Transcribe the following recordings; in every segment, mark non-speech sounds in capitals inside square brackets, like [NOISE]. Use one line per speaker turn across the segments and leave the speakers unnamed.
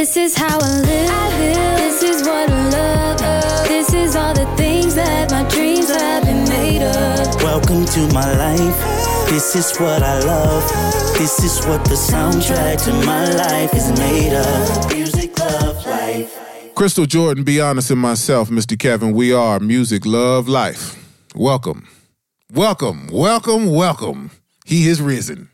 This is how I live. This is what I love. This is all the things that my dreams have been made of.
Welcome to my life. This is what I love. This is what the soundtrack to my life is made of. Music, love, life.
Christal Jordan, B-Honest, and myself, Mr. Kevin, we are Music, Love, Life. Welcome. Welcome, welcome, welcome. He is risen.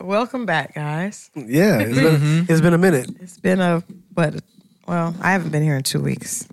Welcome back, guys.
Yeah, it's been,
Mm-hmm.
it's been a minute.
It's been a but well, I haven't been here in two weeks.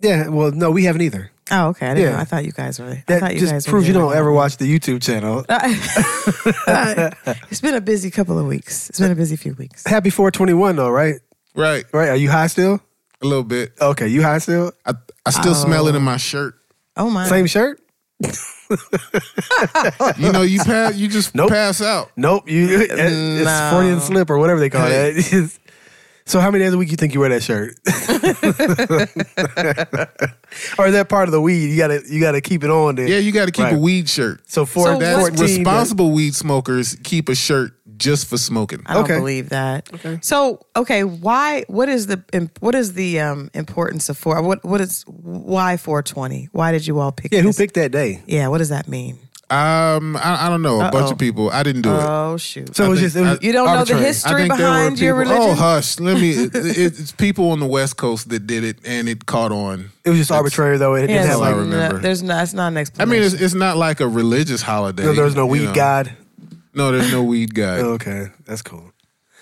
Yeah, well, no, we haven't either.
Oh, okay. I didn't
Yeah.
know. I thought you guys were. I
That
thought you
just
guys were
proves you don't ever watch the YouTube channel. [LAUGHS]
it's been a busy couple of weeks. It's been a busy few weeks.
Happy 421 though, right?
Right,
Right? Are you high still?
a little bit.
Okay, you high still?
I, I still smell it in my shirt.
Oh my!
Same shirt? [LAUGHS]
You know, you pass, you just
Nope.
pass out.
Nope. You it's
No.
Freudian slip or whatever they call
Hey.
that. [LAUGHS] so how many days a week you think you wear that shirt? [LAUGHS] or is that part of the weed? You gotta you gotta keep it on there.
Yeah, you got to keep
Right.
a weed shirt.
So for
So
That's
14,
responsible weed smokers keep a shirt just for smoking.
I don't
Okay.
believe that. Okay. So okay, why? What is the what is the um, importance of four? What what is why four twenty? Why did you all pick?
Yeah, who picked that day?
Yeah, what does that mean?
Um, I, I don't know. A bunch
Uh-oh.
of people. I didn't do it.
Oh shoot!
So it was
think-
just it was
I-
you don't know the history
think there
behind your religion.
Oh, hush. Let me. It, it, it's people on the West Coast that did it, and it caught on.
It was just arbitrary though. It
Yeah,
didn't have
all I
like
no-
remember.
there's not. It's not an explanation.
I mean, it's, it's not like a religious holiday.
no, there was no
you
weed
know.
god.
No, there's no weed guy.
Okay, that's cool.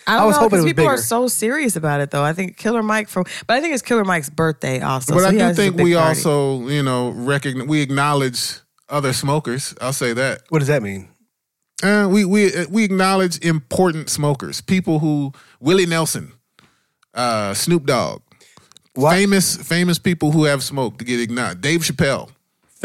I, don't
I was
know,
hoping it
'cause
was
people are so serious about it, though. I think Killer Mike from, but I think it's Killer Mike's birthday also.
but
so
I do think we
party.
also, you know, recognize we acknowledge other smokers. I'll say that.
What does that mean?
Uh, we we we acknowledge important smokers, people who Willie Nelson, uh, Snoop Dogg,
Why-
famous famous people who have smoked to get acknowledged. Dave Chappelle,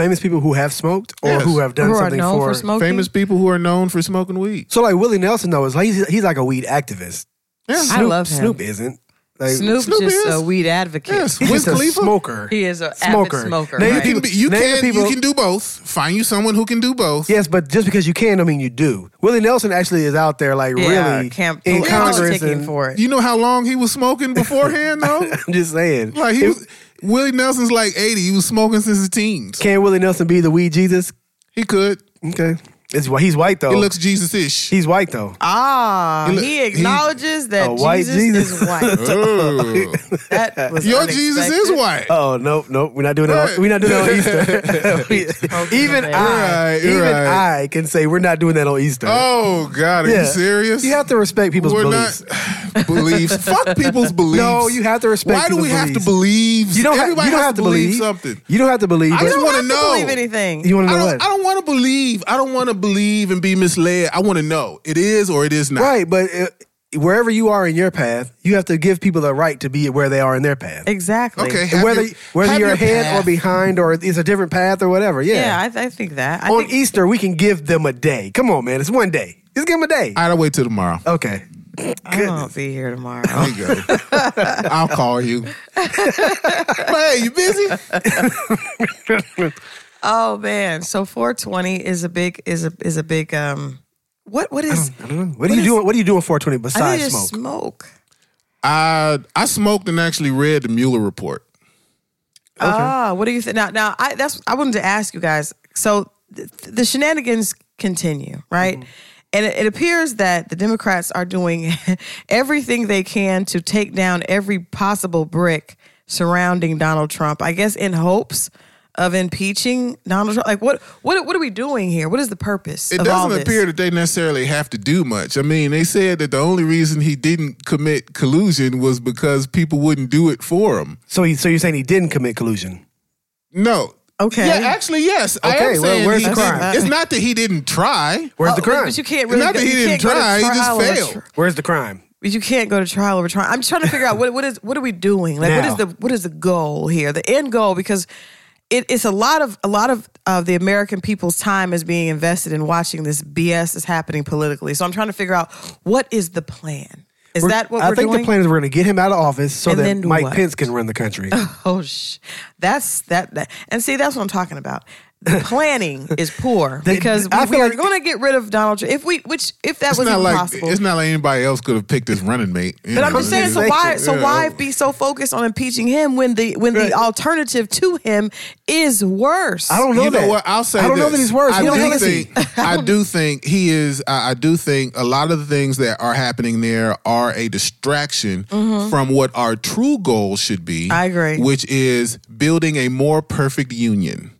Famous people who have smoked or
Yes.
who have done
who are
something
known
for,
for smoking.
famous people who are known for smoking weed.
So like Willie Nelson though is like he's, he's like a weed activist.
Yeah,
I
Snoop,
love him.
Snoop isn't. Like,
Snoop's
Snoop
just
is.
a weed advocate.
Yes.
He's
Wiz
just a
Khalifa?
smoker.
He is a
Smoker.
avid smoker.
Name
You
right?
the
can, be, you,
Name
can,
people-
you can do both. Find you someone who can do both.
Yes, but just because you can, don't mean you do. Willie Nelson actually is out there, like
Yeah,
really
camp
in Congress.
politicking
And,
for it.
You know how long he was smoking beforehand, [LAUGHS] though?
I'm just saying.
like he
It-
was, Willie Nelson's like eighty. He was smoking since his teens.
can Willie Nelson be the weed Jesus?
He could.
Okay, it's he's white though.
He looks Jesus-ish.
he's white though.
Ah,
He
he,
look- he-
acknowledges that
white
Jesus,
Jesus.
is white. [LAUGHS]
Oh.
That was
Your Jesus is white.
Oh nope, nope. We're not doing that. On, we're not doing that on [LAUGHS] Easter. We- [LAUGHS] even
You're
I,
right,
even
right.
I can say we're not doing that on Easter.
Oh God, are
Yeah.
you serious?
You have to respect people's
We're
beliefs.
not [SIGHS] beliefs. Fuck people's beliefs.
No, you have to respect
Why do we
people's
have to believe?
You don't,
Everybody
you don't
has
have to believe
something.
You don't have to believe.
I just
You
want
don't
to
have to
know.
believe anything.
you want to
I
know
don't,
what?
I don't want to believe. I don't want to believe and be misled. I want to know. It is or it is not.
Right, but uh, wherever you are in your path, you have to give people the right to be where they are in their path.
exactly.
Okay.
And whether
your-
whether you're
your
ahead
path.
or behind or it's a different path or whatever. Yeah.
Yeah, I, th- I think that. I
On
think,
Easter, we can give them a day. Come on, man. It's one day. Just give them a day.
I'll wait till tomorrow.
Okay.
I won't be here tomorrow.
There you go. [LAUGHS] I'll call you. [LAUGHS] hey, you busy? [LAUGHS]
Oh man, so 420 is a big is a is a big um. What what is?
I don't know. What, are you doing? What are you doing 420
I think
besides
it's
smoke?
smoke.
I I smoked and actually read the Mueller report.
Ah, what do you think? Now, now, I that's I wanted to ask you guys. So th- the shenanigans continue, right?
Mm-hmm.
And it, it appears that the Democrats are doing [LAUGHS] everything they can to take down every possible brick surrounding Donald Trump. I guess in hopes of impeaching Donald Trump. Like, what what what are we doing here? What is the purpose?
It
of
doesn't
this?
appear that they necessarily have to do much. I mean, they said that the only reason he didn't commit collusion was because people wouldn't do it for him.
So, he, so you're saying he didn't commit collusion?
No.
Okay.
Yeah, actually, yes. I
Okay,
am
well, where's
he
the crime?
It's not that he didn't try.
Where's
Oh,
the crime?
But you can't really.
Not that
go-
he didn't
can't go to
try, he just failed.
tr-
Where's the crime?
But you can't go to trial over trial. I'm just trying to figure out what what is what are we doing? Like what
Now.
is the what is the goal here? The end goal because it, it's a lot of a lot of of the American people's time is being invested in watching this BS that's happening politically. So I'm trying to figure out what is the plan. Is
We're-
that what
I think
doing?
the plan is we're going to get him out of office so
And
that Mike
what?
Pence can run the country. [LAUGHS]
Oh, sh- that's that, that. And see, that's what I'm talking about. The [LAUGHS] planning is poor [LAUGHS]
They-
because
I
we
feel
are
like-
going to get rid of Donald Trump if we, which if that
It's
was
not like
possible.
it's not like anybody else could have picked his running mate. you
But I'm just saying, so
Exactly.
why, so
Yeah.
why be so focused on impeaching him when the when
Right.
the alternative to him is worse?
I don't know
you
that.
know what? I'll say
I don't know
this.
that he's worse.
I
Who
do
hell he?
think. [LAUGHS] I do think he is. I, I do think a lot of the things that are happening there are a distraction from what our true goal should be.
Mm-hmm. I agree.
Which is building a more perfect union.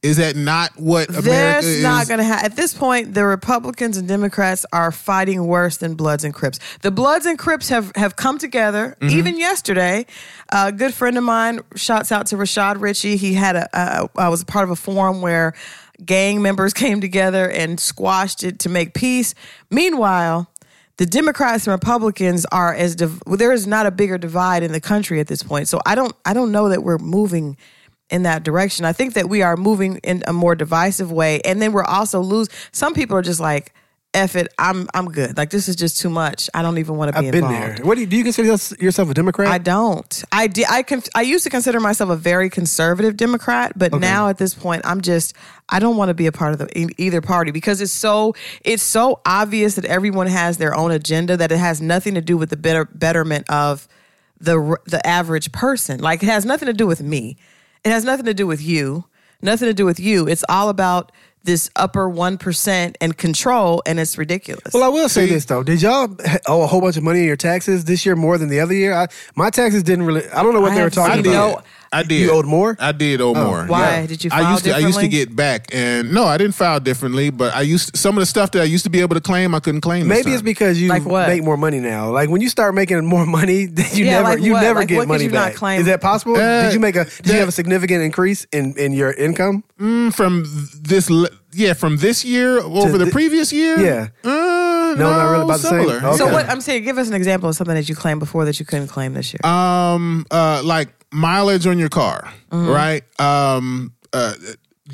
Is that not what America
There's
is?
not going to happen. At this point, the Republicans and Democrats are fighting worse than Bloods and Crips. The Bloods and Crips have, have come together.
Mm-hmm.
Even yesterday, a good friend of mine, shouts out to Rashad Richey. He had a, uh, was a part of a forum where gang members [LAUGHS] came together and squashed it to make peace. Meanwhile, the Democrats and Republicans are as div- there is not a bigger divide in the country at this point. So I don't I don't know that we're moving in that direction. I think that we are moving in a more divisive way, and then we're also lose. Some people are just like, "F it, I'm I'm good. Like this is just too much. I don't even want to be
I've been
involved."
there. What do you, do you consider yourself a Democrat?
I don't. I did. I con- I used to consider myself a very conservative Democrat, but now at this point, I'm just. I don't want to be a part of the e- either party because it's so it's so obvious that everyone has their own agenda that it has nothing to do with the better betterment of the r- the average person. Like it has nothing to do with me. It has nothing to do with you. Nothing to do with you. It's all about this upper one percent and control, and it's ridiculous.
Well, I will say this though. Did y'all owe a whole bunch of money in your taxes this year more than the other year? I, my taxes didn't really. I don't know what
I
they were talking
I
seen
about.
No-
I did.
You owed more?
I did owe more.
Why?
yeah.
Did you
I used to. I used to get back, and no, I didn't file differently. But I used some of the stuff that I used to be able to claim. I couldn't claim. this
Maybe it's because you
Like
make more money now. Like when you start making more money, [LAUGHS] you
Yeah,
never
like
you
what?
never
Like
get
what could
money
you not
back.
claim?
Is that possible?
Uh,
did you make a did you have a significant increase in in your income?
Mm, from this. Yeah, from this year over the
thi-
previous year.
Yeah.
Uh, no,
not really about the same? Okay.
So what I'm saying, give us an example of something that you claimed before that you couldn't claim this year.
Um, uh, like mileage on your car,
Mm-hmm.
right? Um, uh,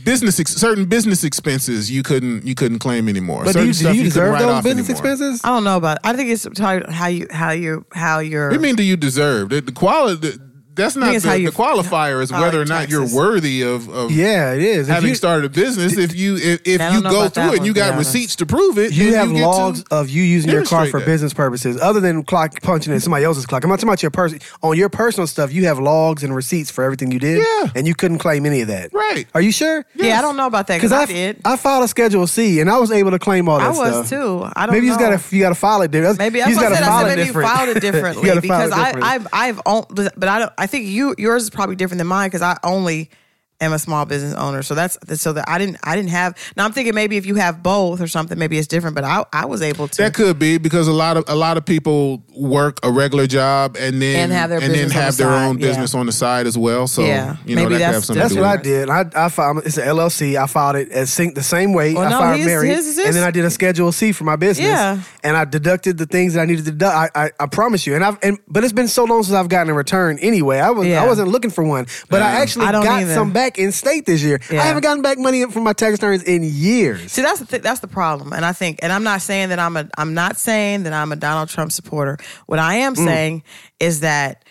business ex- certain business expenses you couldn't you couldn't claim anymore.
But do
certain
you, do
stuff
you deserve those business
anymore.
expenses?
I don't know about. I think it's how how you how you how you're.
What do you mean? Do you deserve it? The quality. That's not the,
how you
the qualifier. Is
file
whether or
your
not you're worthy of, of
Yeah, it is. If
having
you,
started a business. If you if, if you go through it and you got
honest.
receipts to prove it,
you have
get to
logs of you using your car for
that.
business purposes, other than clock punching in somebody else's clock. I'm not talking about your person on your personal stuff. You have logs and receipts for everything you did,
Yeah.
and you couldn't claim any of that.
Right.
Are you sure?
yeah, I don't know about that
Because
because I,
I,
did.
I filed a Schedule C, and I was able to claim all that
I was
stuff.
too. I don't
Maybe you
know.
just gotta you gotta file it different.
Maybe
you
that's
just
what I
gotta
said. I
file
said
it
you filed it [LAUGHS] differently because I I've I've own, but I don't. I think you yours is probably different than mine because I only am a small business owner. So that's so that I didn't I didn't have. Now I'm thinking maybe if you have both or something, maybe it's different. But I I was able to.
That could be because a lot of a lot of people work a regular job and then
And have their
then have
the
their
side,
own
yeah.
business on the side as well. So
Yeah,
you know
maybe
that could
that's
have something
That's
to
what
do
I
with it.
did. I, I filed it's an LLC. I filed it as the same way.
Well,
I
no,
filed
his-
married,
his is this.
and then I did a Schedule C for my business.
Yeah.
and I deducted the things that I needed to deduct. I, I, I promise you. And I've and but it's been so long since I've gotten a return. Anyway, I was
Yeah.
I wasn't looking for one, but I
mm.
actually
I
got
either.
some back in state this year.
Yeah.
I haven't gotten back money from my tax returns in years.
See, that's the th- that's the problem, and I think, and I'm not saying that I'm a I'm not saying that I'm a Donald Trump supporter. What I am mm. saying is that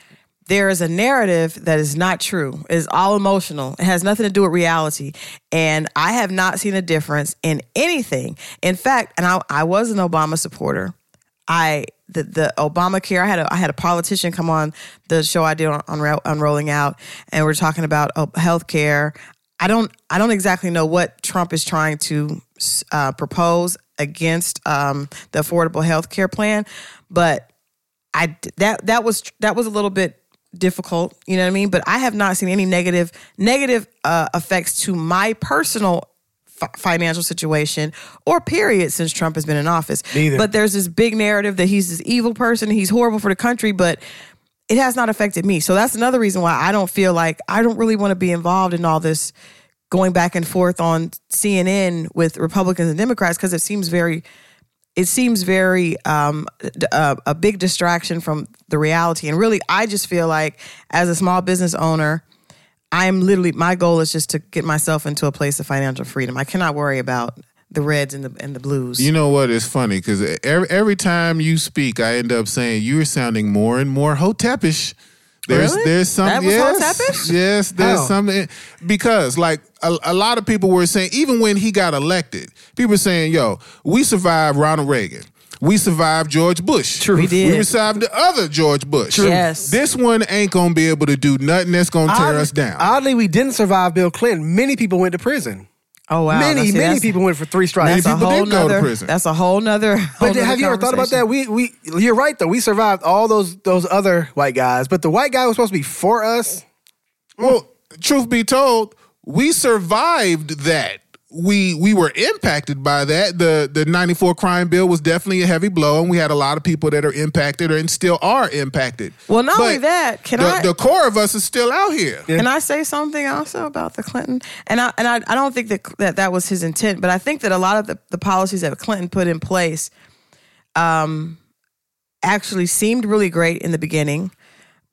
there is a narrative that is not true. It is all emotional. It has nothing to do with reality, and I have not seen a difference in anything. In fact, and I I was an Obama supporter. I the the Obamacare. I had a I had a politician come on the show I did on on, on Rolling Out, and we're talking about uh, health care. I don't I don't exactly know what Trump is trying to uh, propose against um, the Affordable Health Care Plan, but I that that was that was a little bit difficult. You know what I mean? But I have not seen any negative negative uh, effects to my personal fi- financial situation or period since Trump has been in office.
Neither.
But there's this big narrative that he's this evil person, he's horrible for the country, but it has not affected me. So that's another reason why I don't feel like I don't really want to be involved in all this going back and forth on CNN with Republicans and Democrats because it seems very it seems very um, d- uh, a big distraction from the reality. And really, I just feel like as a small business owner, I'm literally my goal is just to get myself into a place of financial freedom. I cannot worry about the reds and the and the blues.
You know what? It's funny because every, every time you speak, I end up saying you're sounding more and more hotepish There's
Really?
there's some
That was
yes,
Hot Topic?
yes there's oh.
How?
something eh, because like a, a lot of people were saying even when he got elected people were saying yo we survived Ronald Reagan we survived George Bush
True.
We did.
we survived the other George Bush
True. Yes.
this one ain't gonna be able to do nothing that's gonna tear
Oddly-
us down
Oddly, we didn't survive Bill Clinton. Many people went to prison.
Oh wow.
many,
Now, see,
many
that's-
people went for three strikes.
Many
That's a
people
whole
did go to
nother.
prison.
That's a whole nother. whole
But
nother
have you ever thought about that? We we you're right though. We survived all those those other white guys, but the white guy was supposed to be for us.
Well, truth be told, we survived that. We we were impacted by that. The the 94 crime bill was definitely a heavy blow, and we had a lot of people that are impacted and still are impacted.
Well, not
But
only that, can
the,
I
the core of us is still out here.
Can I say something also about the Clinton? And I and I, I don't think that, that that was his intent, but I think that a lot of the, the policies that Clinton put in place um, actually seemed really great in the beginning.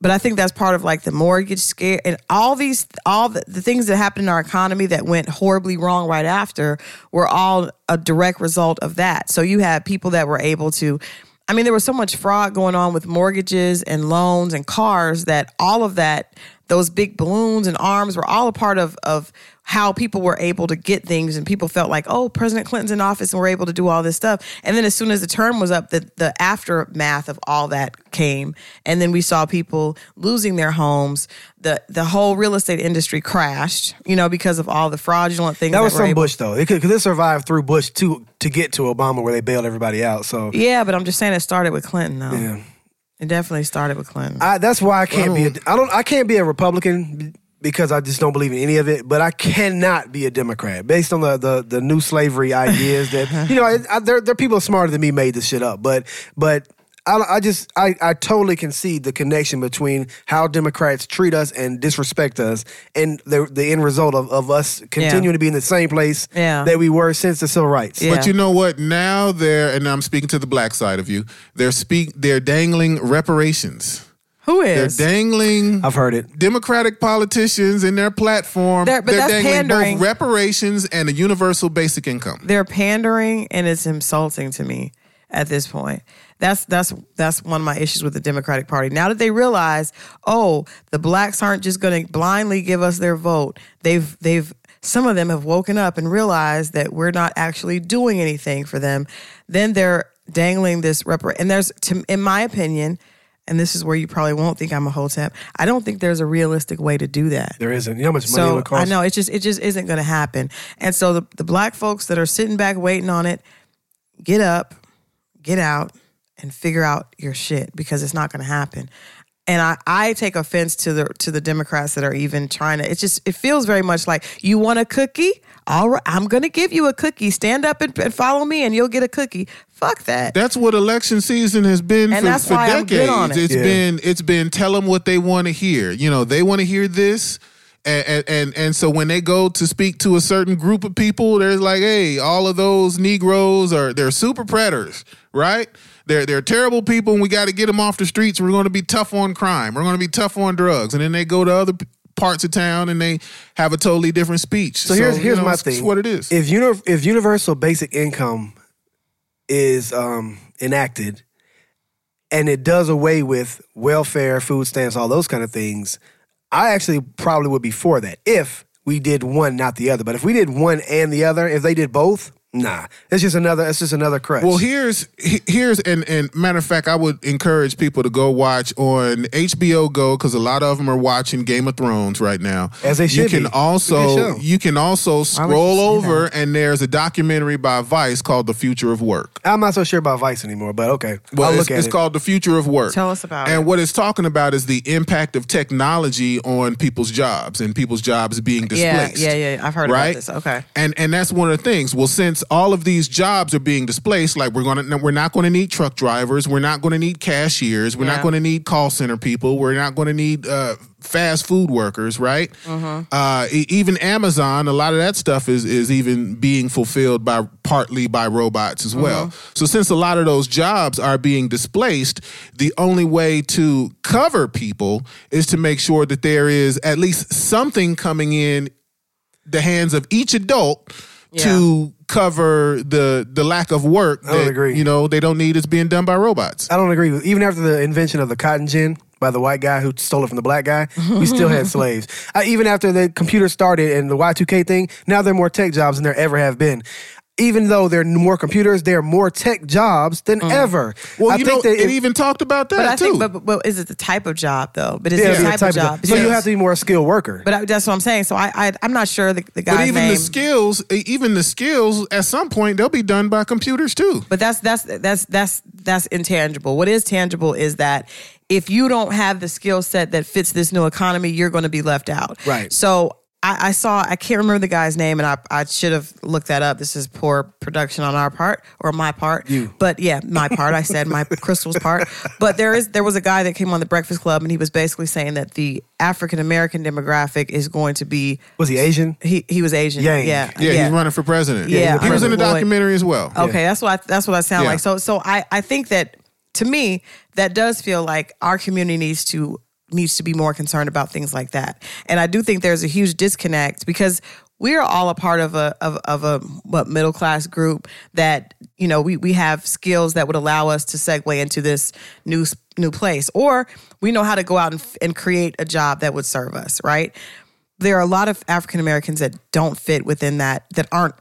But I think that's part of like the mortgage scare and all these all the, the things that happened in our economy that went horribly wrong right after were all a direct result of that. So you had people that were able to I mean there was so much fraud going on with mortgages and loans and cars that all of that those big balloons and arms were all a part of of how people were able to get things and people felt like oh president clinton's in office and we're able to do all this stuff and then as soon as the term was up the, the aftermath of all that came and then we saw people losing their homes the the whole real estate industry crashed you know because of all the fraudulent things
That was
were
from
able-
Bush though. It could because it survived through Bush to to get to Obama where they bailed everybody out. So
yeah but i'm just saying it started with clinton though
Yeah.
it definitely started with clinton
I, that's why I can't be. A, I don't. I can't be a Republican because I just don't believe in any of it. But I cannot be a Democrat based on the the, the new slavery ideas that [LAUGHS] you know. I, I, there there are people smarter than me made this shit up. But but. I, I just I, I totally can see the connection between how Democrats treat us and disrespect us and the the end result of, of us continuing to be in the same place
Yeah.
that we were since the civil rights.
Yeah.
But you know what? Now they're and I'm speaking to the black side of you. They're speak. They're dangling reparations.
Who
They're dangling.
I've heard it.
Democratic politicians in their platform.
They're- but that's
dangling
pandering.
both reparations and a universal basic income.
they're pandering and it's insulting to me at this point. That's that's that's one of my issues with the Democratic Party. Now that they realize, oh, the blacks aren't just going to blindly give us their vote. They've they've some of them have woken up and realized that we're not actually doing anything for them. Then they're dangling this repar and there's to, in my opinion, and this is where you probably won't think I'm a hotep. I don't think there's a realistic way to do that
There isn't. You know how much money it would cost?
I know it just it just isn't going to happen. And so the the black folks that are sitting back waiting on it, get up, get out, and figure out your shit because it's not going to happen. And I, I take offense to the to the Democrats that are even trying to. It's just it feels very much like you want a cookie. All right, I'm going to give you a cookie. Stand up and, and follow me, and you'll get a cookie. Fuck that.
That's what election season has been
And
for,
that's
for
why I'm
decades.
good on it.
It's
Yeah.
been it's been tell them what they want to hear. You know, they want to hear this. And, and and and so when they go to speak to a certain group of people, there's like, hey, all of those Negroes are they're super predators, right? They're they're terrible people, and we got to get them off the streets. We're going to be tough on crime. We're going to be tough on drugs, and then they go to other p- parts of town and they have a totally different speech.
So here's
you
here's
know,
my
it's-
thing.
It's what it is.
If uni- if universal basic income is um, enacted, and it does away with welfare, food stamps, all those kind of things, I actually probably would be for that if we did one, not the other. But if we did one and the other, if they did both, nah, it's just another. It's just another crutch.
Well, here's here's and and matter of fact, I would encourage people to go watch on HBO Go because a lot of them are watching Game of Thrones right now.
As they should.
You can
be. It's a good
also you can also
would
scroll
you say
over and there's a documentary by Vice called The Future of Work.
I'm not so sure about Vice anymore, but okay,
Well,
I'll
it's,
look at
it's
it.
called The Future of Work.
Tell us about
and
it.
what it's talking about is the impact of technology on people's jobs and people's jobs being
yeah,
displaced.
yeah, yeah. I've heard
right?
about this. Okay.
And and that's one of the things. Well, since all of these jobs are being displaced, like we're gonna we're not going to need truck drivers, we're not going to need cashiers, we're
Yeah.
not going to need call center people, we're not going to need uh, fast food workers, right?
Mm-hmm.
Uh, even Amazon, a lot of that stuff is is even being fulfilled by partly by robots as well.
Mm-hmm.
So since a lot of those jobs are being displaced, the only way to cover people is to make sure that there is at least something coming in the hands of each adult to cover the the lack of work
I don't
that
agree.
you know they don't need is being done by robots.
I don't agree with even after the invention of the cotton gin. by the white guy who stole it from the black guy. We still had [LAUGHS] slaves. Even after the computer started and the Y2K thing, now there are more tech jobs than there ever have been. Even though there are more computers, there are more tech jobs than mm. ever.
Well,
I
you
think
know,
that
it
if-
even talked about that
But I
too.
think, but, but, but is it the type of job though? But is
yeah,
it the type,
type
of job?
So you have to be more a skilled worker.
But I, that's what I'm saying. So I, I I'm not sure the, the guy's
but even
name.
the skills, even the skills, at some point they'll be done by computers too.
But that's that's that's that's that's intangible. What is tangible is that if you don't have the skill set that fits this new economy, you're going to be left out.
Right.
So I, I saw I can't remember the guy's name, and I I should have looked that up. This is poor production on our part or my part.
You.
But yeah, my part. I said my [LAUGHS] Christal's part. But there is there was a guy that came on the Breakfast Club, and he was basically saying that the African American demographic is going to be.
Was he Asian?
He he was Asian.
Yang.
Yeah.
Yeah, he's running for president.
Yeah,
he was in the documentary as well.
Okay, that's what I, that's what I sound
Yeah.
like. So so I I think that to me that does feel like our community needs to needs to be more concerned about things like that. And I do think there's a huge disconnect because we are all a part of a of, of a what middle class group that you know we we have skills that would allow us to segue into this new new place or we know how to go out and, and create a job that would serve us right there are a lot of African Americans that don't fit within that, that aren't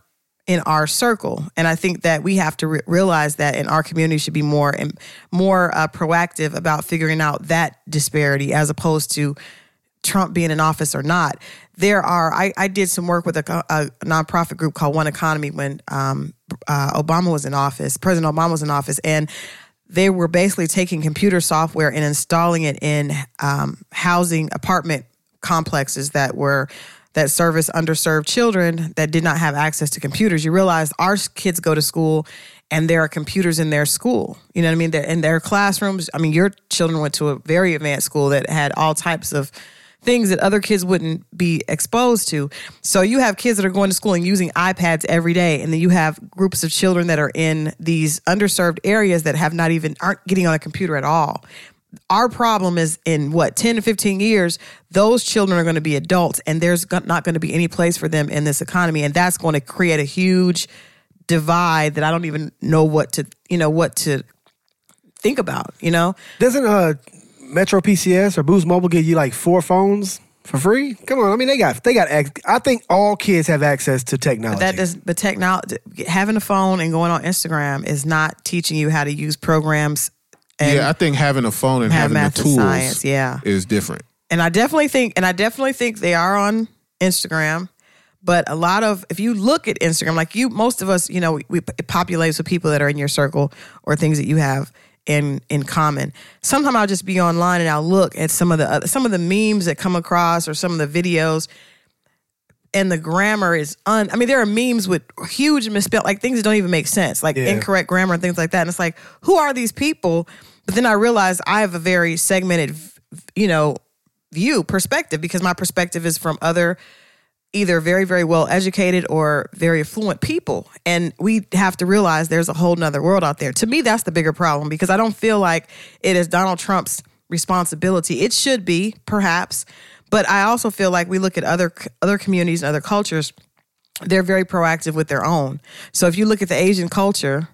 in our circle. And I think that we have to re- realize that in our community should be more and more uh, proactive about figuring out that disparity as opposed to Trump being in office or not. There are, I, I did some work with a, a nonprofit group called One Economy when um, uh, Obama was in office, President Obama was in office. And they were basically taking computer software and installing it in um, housing apartment complexes that were that service underserved children that did not have access to computers. You realize our kids go to school and there are computers in their school. You know what I mean? In their classrooms. I mean, your children went to a very advanced school that had all types of things that other kids wouldn't be exposed to. So you have kids that are going to school and using iPads every day, and then you have groups of children that are in these underserved areas that have not even aren't getting on a computer at all. Our problem is in what 10 to 15 years, those children are going to be adults, and there's not going to be any place for them in this economy, and that's going to create a huge divide that I don't even know what to you know what to think about. You know,
Doesn't uh Metro PCS or Boost Mobile give you like four phones for free? Come on, I mean they got they got. I think all kids have access to technology.
That does, but technology, having a phone and going on Instagram is not teaching you how to use programs. And,
yeah, I think having a phone and having the tools
science, yeah.
is different.
and I definitely think, and I definitely think they are on Instagram. But a lot of, if you look at Instagram, like you, most of us, you know, we, we it populates with people that are in your circle or things that you have in in common. Sometimes I'll just be online and I'll look at some of the other, some of the memes that come across or some of the videos, and the grammar is un. I mean, there are memes with huge misspell, like things that don't even make sense, like
Yeah.
incorrect grammar and things like that. And it's like, who are these people? But then I realized I have a very segmented, you know, view perspective because my perspective is from other either very very well educated or very affluent people and we have to realize there's a whole nother world out there to me that's the bigger problem because i don't feel like it is donald trump's responsibility it should be perhaps but i also feel like we look at other other communities and other cultures they're very proactive with their own so if you look at the asian culture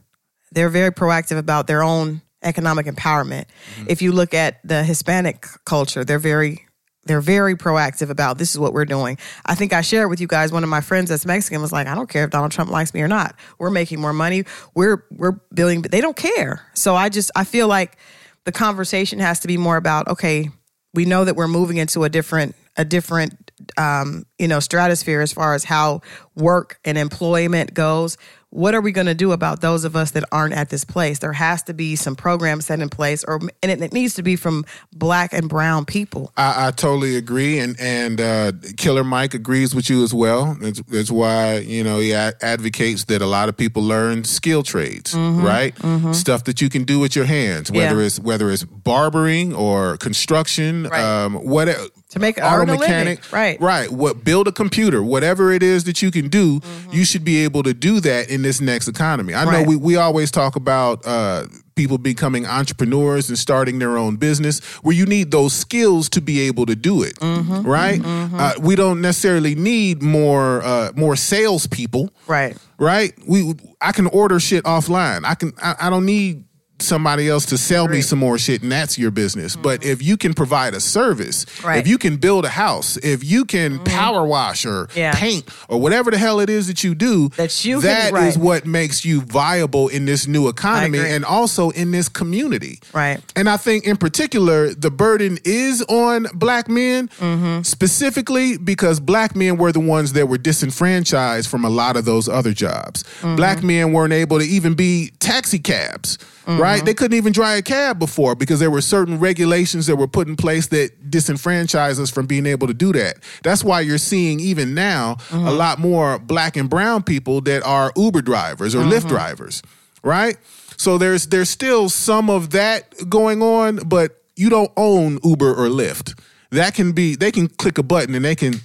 they're very proactive about their own economic empowerment. Mm-hmm. If you look at the Hispanic culture, they're very they're very proactive about this is what we're doing. I think I shared with you guys one of my friends that's Mexican was like, I don't care if Donald Trump likes me or not. We're making more money. We're we're building but they don't care. So I just I feel like the conversation has to be more about okay, we know that we're moving into a different a different um, you know stratosphere as far as how work and employment goes what are we going to do about those of us that aren't at this place there has to be some program set in place or and it, it needs to be from black and brown people
I, I totally agree, and and uh, Killer Mike agrees with you as well. That's, that's why you know he advocates that a lot of people learn skill trades, right? Stuff that you can do with your hands, whether
Mm-hmm. Yeah.
it's whether it's barbering or construction,
Right.
um, what
To make-
auto
a living,
mechanic,
right.
Right. What build a computer, whatever it is that you can do, you should be able to do that in this next economy. I know we we always talk about uh, people becoming entrepreneurs and starting their own business, where you need those skills to be able to do it. Right. Uh, we don't necessarily need more uh, more salespeople.
right
Right. We I can order shit offline. I can. I, I don't need somebody else to sell me some more shit and that's your business. But if you can provide a service,
Right.
if you can build a house, if you can power wash or
Yeah.
paint or whatever the hell it is that you do,
That you can-
that
right.
is what makes you viable in this new economy and also in this community.
Right.
And I think in particular, the burden is on black men,
Mm-hmm.
specifically because black men were the ones that were disenfranchised from a lot of those other jobs.
Mm-hmm.
Black men weren't able to even be taxi cabs,
Mm-hmm.
right? They couldn't even drive a cab before because there were certain regulations that were put in place that disenfranchised us from being able to do that. That's why you're seeing even now
Mm-hmm.
a lot more black and brown people that are Uber drivers or
Mm-hmm.
Lyft drivers, right? So there's there's still some of that going on, but you don't own Uber or Lyft. That can be they can click a button and they can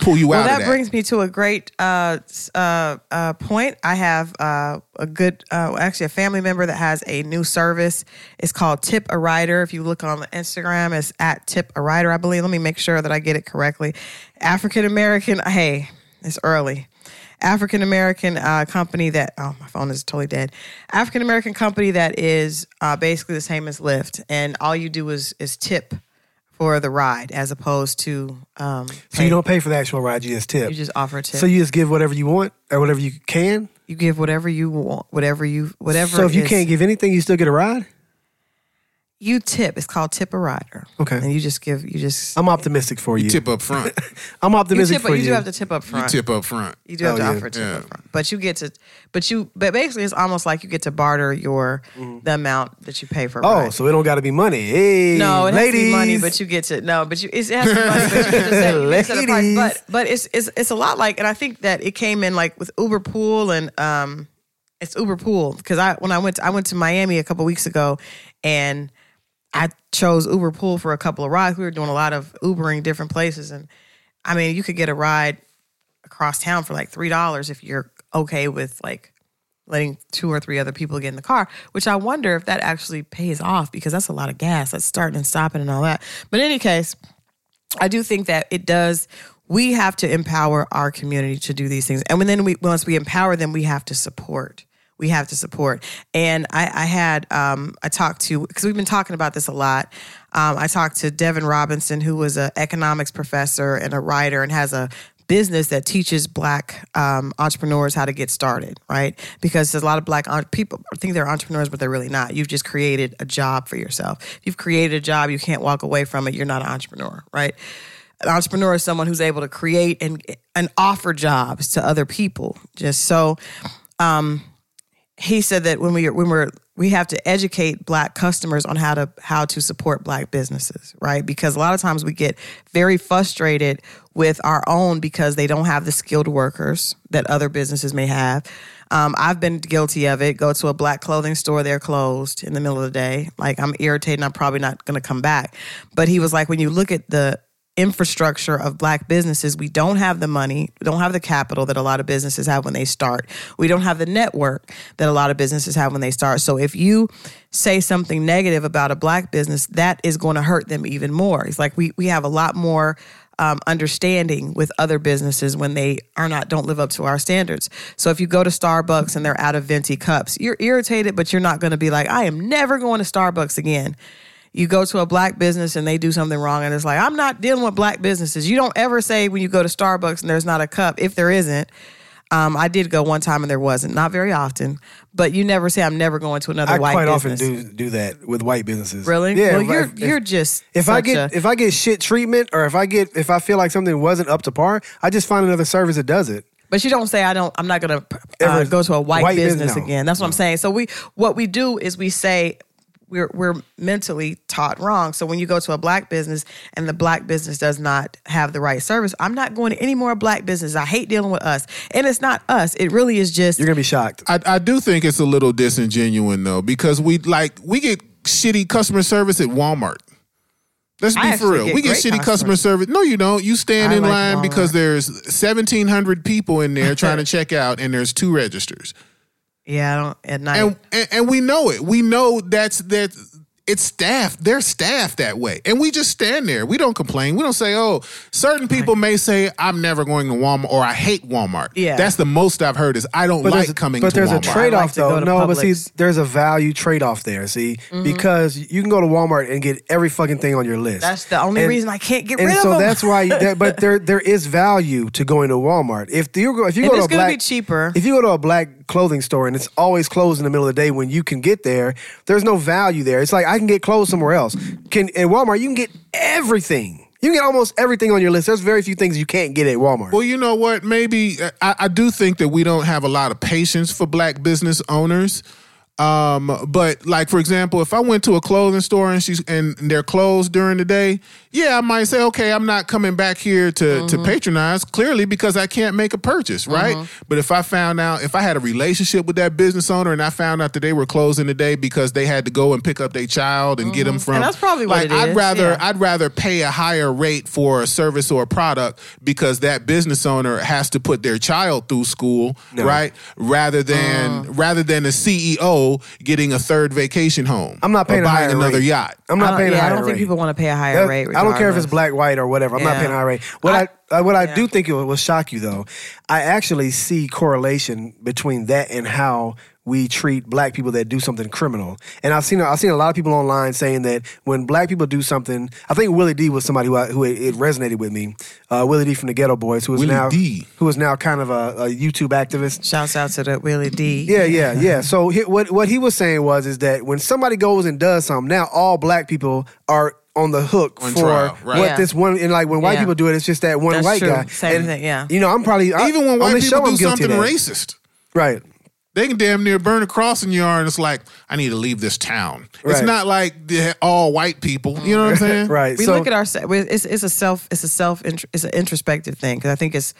pull you
Well,
out
that,
that.
brings me to a great uh, uh, uh, point. I have uh, a good, uh, actually, a family member that has a new service. It's called Tip a Rider. If you look on the Instagram, it's at Tip a Rider, I believe. Let me make sure that I get it correctly. African American, hey, it's early. African American uh, company that oh my phone is totally dead. African American company that is uh, basically the same as Lyft, and all you do is is tip for the ride as opposed to um,
So you don't pay for the actual ride, you just tip.
you just offer a tip.
so you just give whatever you want or whatever you can.
You give whatever you want, whatever you, whatever.
so if you
is-
can't give anything, you still get a ride.
You tip. It's called tip a rider.
Okay.
and you just give. You just.
I'm optimistic for you.
You tip up front. [LAUGHS]
I'm
you
optimistic
tip,
for
but
you.
you do have to tip up front.
you tip up front.
You do have
Oh,
to
yeah.
offer tip
Yeah.
up front, but you get to, but you, but basically, it's almost like you get to barter your the amount that you pay for. a
oh,
ride.
so it don't got to be money. Hey,
No, it
ladies.
has to be money, but you get to no, but you it's, it has to be money, but you get to set, you set price.
Ladies.
But [LAUGHS] but it's it's it's a lot like, and I think that it came in like with Uber Pool and um, it's Uber Pool because I when I went to, I went to Miami a couple weeks ago, and I chose Uber Pool for a couple of rides. We were doing a lot of Ubering different places, and I mean, you could get a ride across town for like three dollars if you're okay with like letting two or three other people get in the car, which I wonder if that actually pays off because that's a lot of gas. That's starting and stopping and all that. But in any case, I do think that it does. We have to empower our community to do these things, and then we once we empower them, we have to support. We have to support. And I, I had um, I talked to because we've been talking about this a lot. Um, I talked to Devin Robinson, who was an economics professor and a writer, and has a business that teaches black um, entrepreneurs how to get started, right? Because there's a lot of black en- people think they're entrepreneurs, but they're really not. You've just created a job for yourself. If you've created a job, you can't walk away from it. You're not an entrepreneur, right? An entrepreneur is someone who's able to create and and offer jobs to other people. Just so he said that when we when we're we have to educate black customers on how to how to support black businesses, right? Because a lot of times we get very frustrated with our own because they don't have the skilled workers that other businesses may have. Um, I've been guilty of it. Go to a black clothing store, they're closed in the middle of the day. Like I'm irritated, I'm probably not going to come back. But he was like, when you look at the infrastructure of black businesses, we don't have the money, we don't have the capital that a lot of businesses have when they start. We don't have the network that a lot of businesses have when they start. So if you say something negative about a black business, that is going to hurt them even more. It's like we we have a lot more um, understanding with other businesses when they are not don't live up to our standards. So if you go to Starbucks and they're out of venti cups, you're irritated, but you're not going to be like, I am never going to Starbucks again you go to a black business and they do something wrong and it's like i'm not dealing with black businesses you don't ever say when you go to starbucks and there's not a cup if there isn't um, i did go one time and there wasn't not very often but you never say i'm never going to another
I
white I
quite
business
often do do that with white businesses.
really
Yeah.
well
I-
you're
if-
you're just
if I get
a-
if I get shit treatment or if I get if I feel like something wasn't up to par, I just find another service that does it.
But you don't say I don't. I'm not going to uh,
Ever-
go to a white,
white
business
business, no.
again. That's what I'm saying. So we, what we do is we say we're we're mentally taught wrong. So when you go to a black business and the black business does not have the right service, I'm not going to any more black business. I hate dealing with us, and it's not us. It really is just
You're gonna be shocked.
I, I do think it's a little disingenuous though, because we like we get shitty customer service at Walmart. Let's be for real.
get
We get shitty
customer-
customer service. No, you don't. You stand
I
in
like
line because there's seventeen hundred people in there trying to [LAUGHS] check out, and there's two registers.
Yeah. I don't at night.
and, and and we know it. We know that's that it's staffed. They're staffed that way, and we just stand there. We don't complain. We don't say, "Oh." Certain people may say, "I'm never going to Walmart," or "I hate Walmart."
Yeah.
that's the most I've heard. Is I don't
But
like
there's,
coming.
but
to
there's a
Walmart.
trade
I like
off though.
to
No, but see, there's a value trade off there. See,
Mm-hmm.
because you can go to Walmart and get every fucking thing on your list.
That's the only
And-
reason I can't get
and
rid
so
of them.
So that's why. You, that, but [LAUGHS] there there is value to going to Walmart. If you go if you
And
go to
it's
a black
be cheaper.
If you go to a black clothing store and it's always closed in the middle of the day when you can get there, there's no value there. It's like I can get clothes somewhere else. Can at Walmart you can get everything. You can get almost everything on your list. There's very few things you can't get at Walmart.
Well, you know what? Maybe I, I do think that we don't have a lot of patience for black business owners. Um, but like for example, if I went to a clothing store and she's and they're closed during the day, yeah, I might say, okay, I'm not coming back here to to mm-hmm. patronize clearly because I can't make a purchase, right? Mm-hmm. But if I found out if I had a relationship with that business owner and I found out that they were closing the day because they had to go and pick up their child and get them mm-hmm. from,
And that's probably what
like
it
I'd
is,
rather
yeah.
I'd rather pay a higher rate for a service or a product because that business owner has to put their child through school, right? Rather than
Uh.
rather than a CEO getting a third vacation home.
I'm not paying
or
a
buying
higher
another
rate.
yacht.
I'm not
don't,
paying a
yeah, I don't think people want to pay a higher
That-
rate.
I don't care if it's black, white, or whatever. I'm not paying a high rate. What I, uh, what I do think it will, shock you though, I actually see correlation between that and how we treat black people that do something criminal. And I've seen I've seen a lot of people online saying that when black people do something, I think Willie D was somebody who, I, who it, it resonated with me. Uh, Willie D from the Ghetto Boys, who is
Willie
now
D.
who is now kind of a, a YouTube activist.
Shouts out to the Willie D.
Yeah, yeah, yeah. So he, what what he was saying was is that when somebody goes and does something, now all black people are on the hook
On
for
trial, right.
what
Yeah.
this one and like when white
Yeah.
people do it, it's just that one
That's
white
true.
guy.
Same
And,
thing, yeah.
You know, I'm probably I-
Even when white people
show,
do something racist.
right?
They can damn near burn a crossing yard and it's like, I need to leave this town. It's not like all white people. You know what I'm [LAUGHS] saying?
Right.
we
so,
look at our it's it's a self it's a self it's an introspective thing because I think it's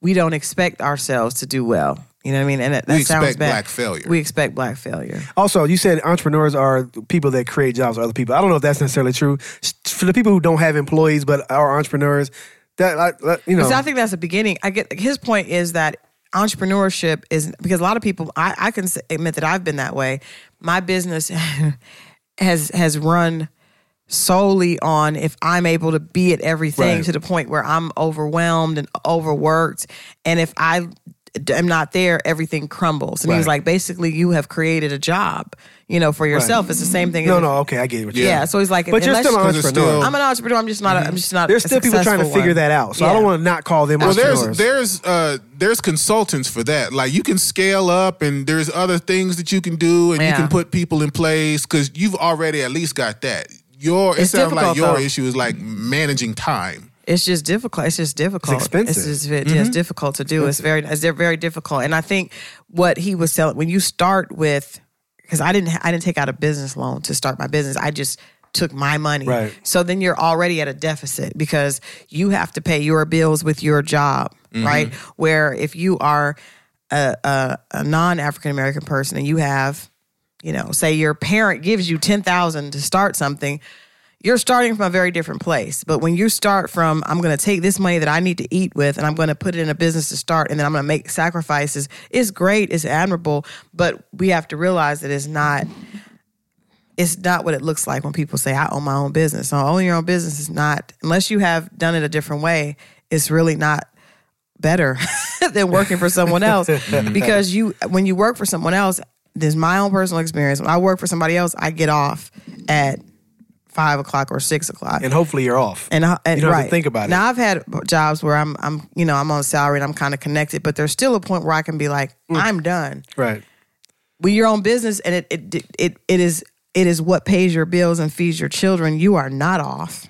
we don't expect ourselves to do well. You know what I mean? And that, that
We
sounds
expect
bad.
black failure.
We expect black failure.
Also, you said entrepreneurs are people that create jobs for other people. I don't know if that's necessarily true. For the people who don't have employees but are entrepreneurs, that like, like, you know,
Because I think that's the beginning. I get his point is that entrepreneurship is because a lot of people. I, I can admit that I've been that way. My business [LAUGHS] has has run solely on if I'm able to be at everything
Right.
to the point where I'm overwhelmed and overworked, and if I am not there, everything crumbles. And he was like, basically, you have created a job, you know, for yourself. It's the same thing.
no, no, okay, I get what you
Yeah. So he's like,
But you're still an entrepreneur.
still-
I'm an entrepreneur. I'm just not. A, I'm just not.
There's
a
still people trying to
successful
figure
one.
that out. So I don't want to not call them
Well,
entrepreneurs.
there's there's uh there's consultants for that. Like you can scale up, and there's other things that you can do, and you can put people in place because you've already at least got that. Your it
It's
sounds like your
though.
issue is like managing time.
It's just difficult. It's just difficult.
It's expensive.
It's just ve- just mm-hmm. difficult to do. It's very it's very difficult. And I think what he was telling when you start with because I didn't I didn't take out a business loan to start my business. I just took my money.
Right.
So then you're already at a deficit because you have to pay your bills with your job, mm-hmm. right? Where if you are a, a, a non African American person and you have, you know, say your parent gives you ten thousand to start something, you're starting from a very different place. But when you start from, I'm going to take this money that I need to eat with and I'm going to put it in a business to start and then I'm going to make sacrifices, it's great, it's admirable, but we have to realize that it's not. It's not what it looks like when people say I own my own business. So owning your own business is not unless you have done it a different way. It's really not better [LAUGHS] than working for someone else [LAUGHS] because you when you work for someone else there's my own personal experience when i work for somebody else i get off at five o'clock or six o'clock
and hopefully you're off.
and, I- and
you don't
right
have to think about
now
it.
Now I've had jobs where i'm i'm you know i'm on salary and i'm kind of connected but there's still a point where i can be like
Mm.
i'm done
Right.
when your own business and it, it it it is it is what pays your bills and feeds your children you are not off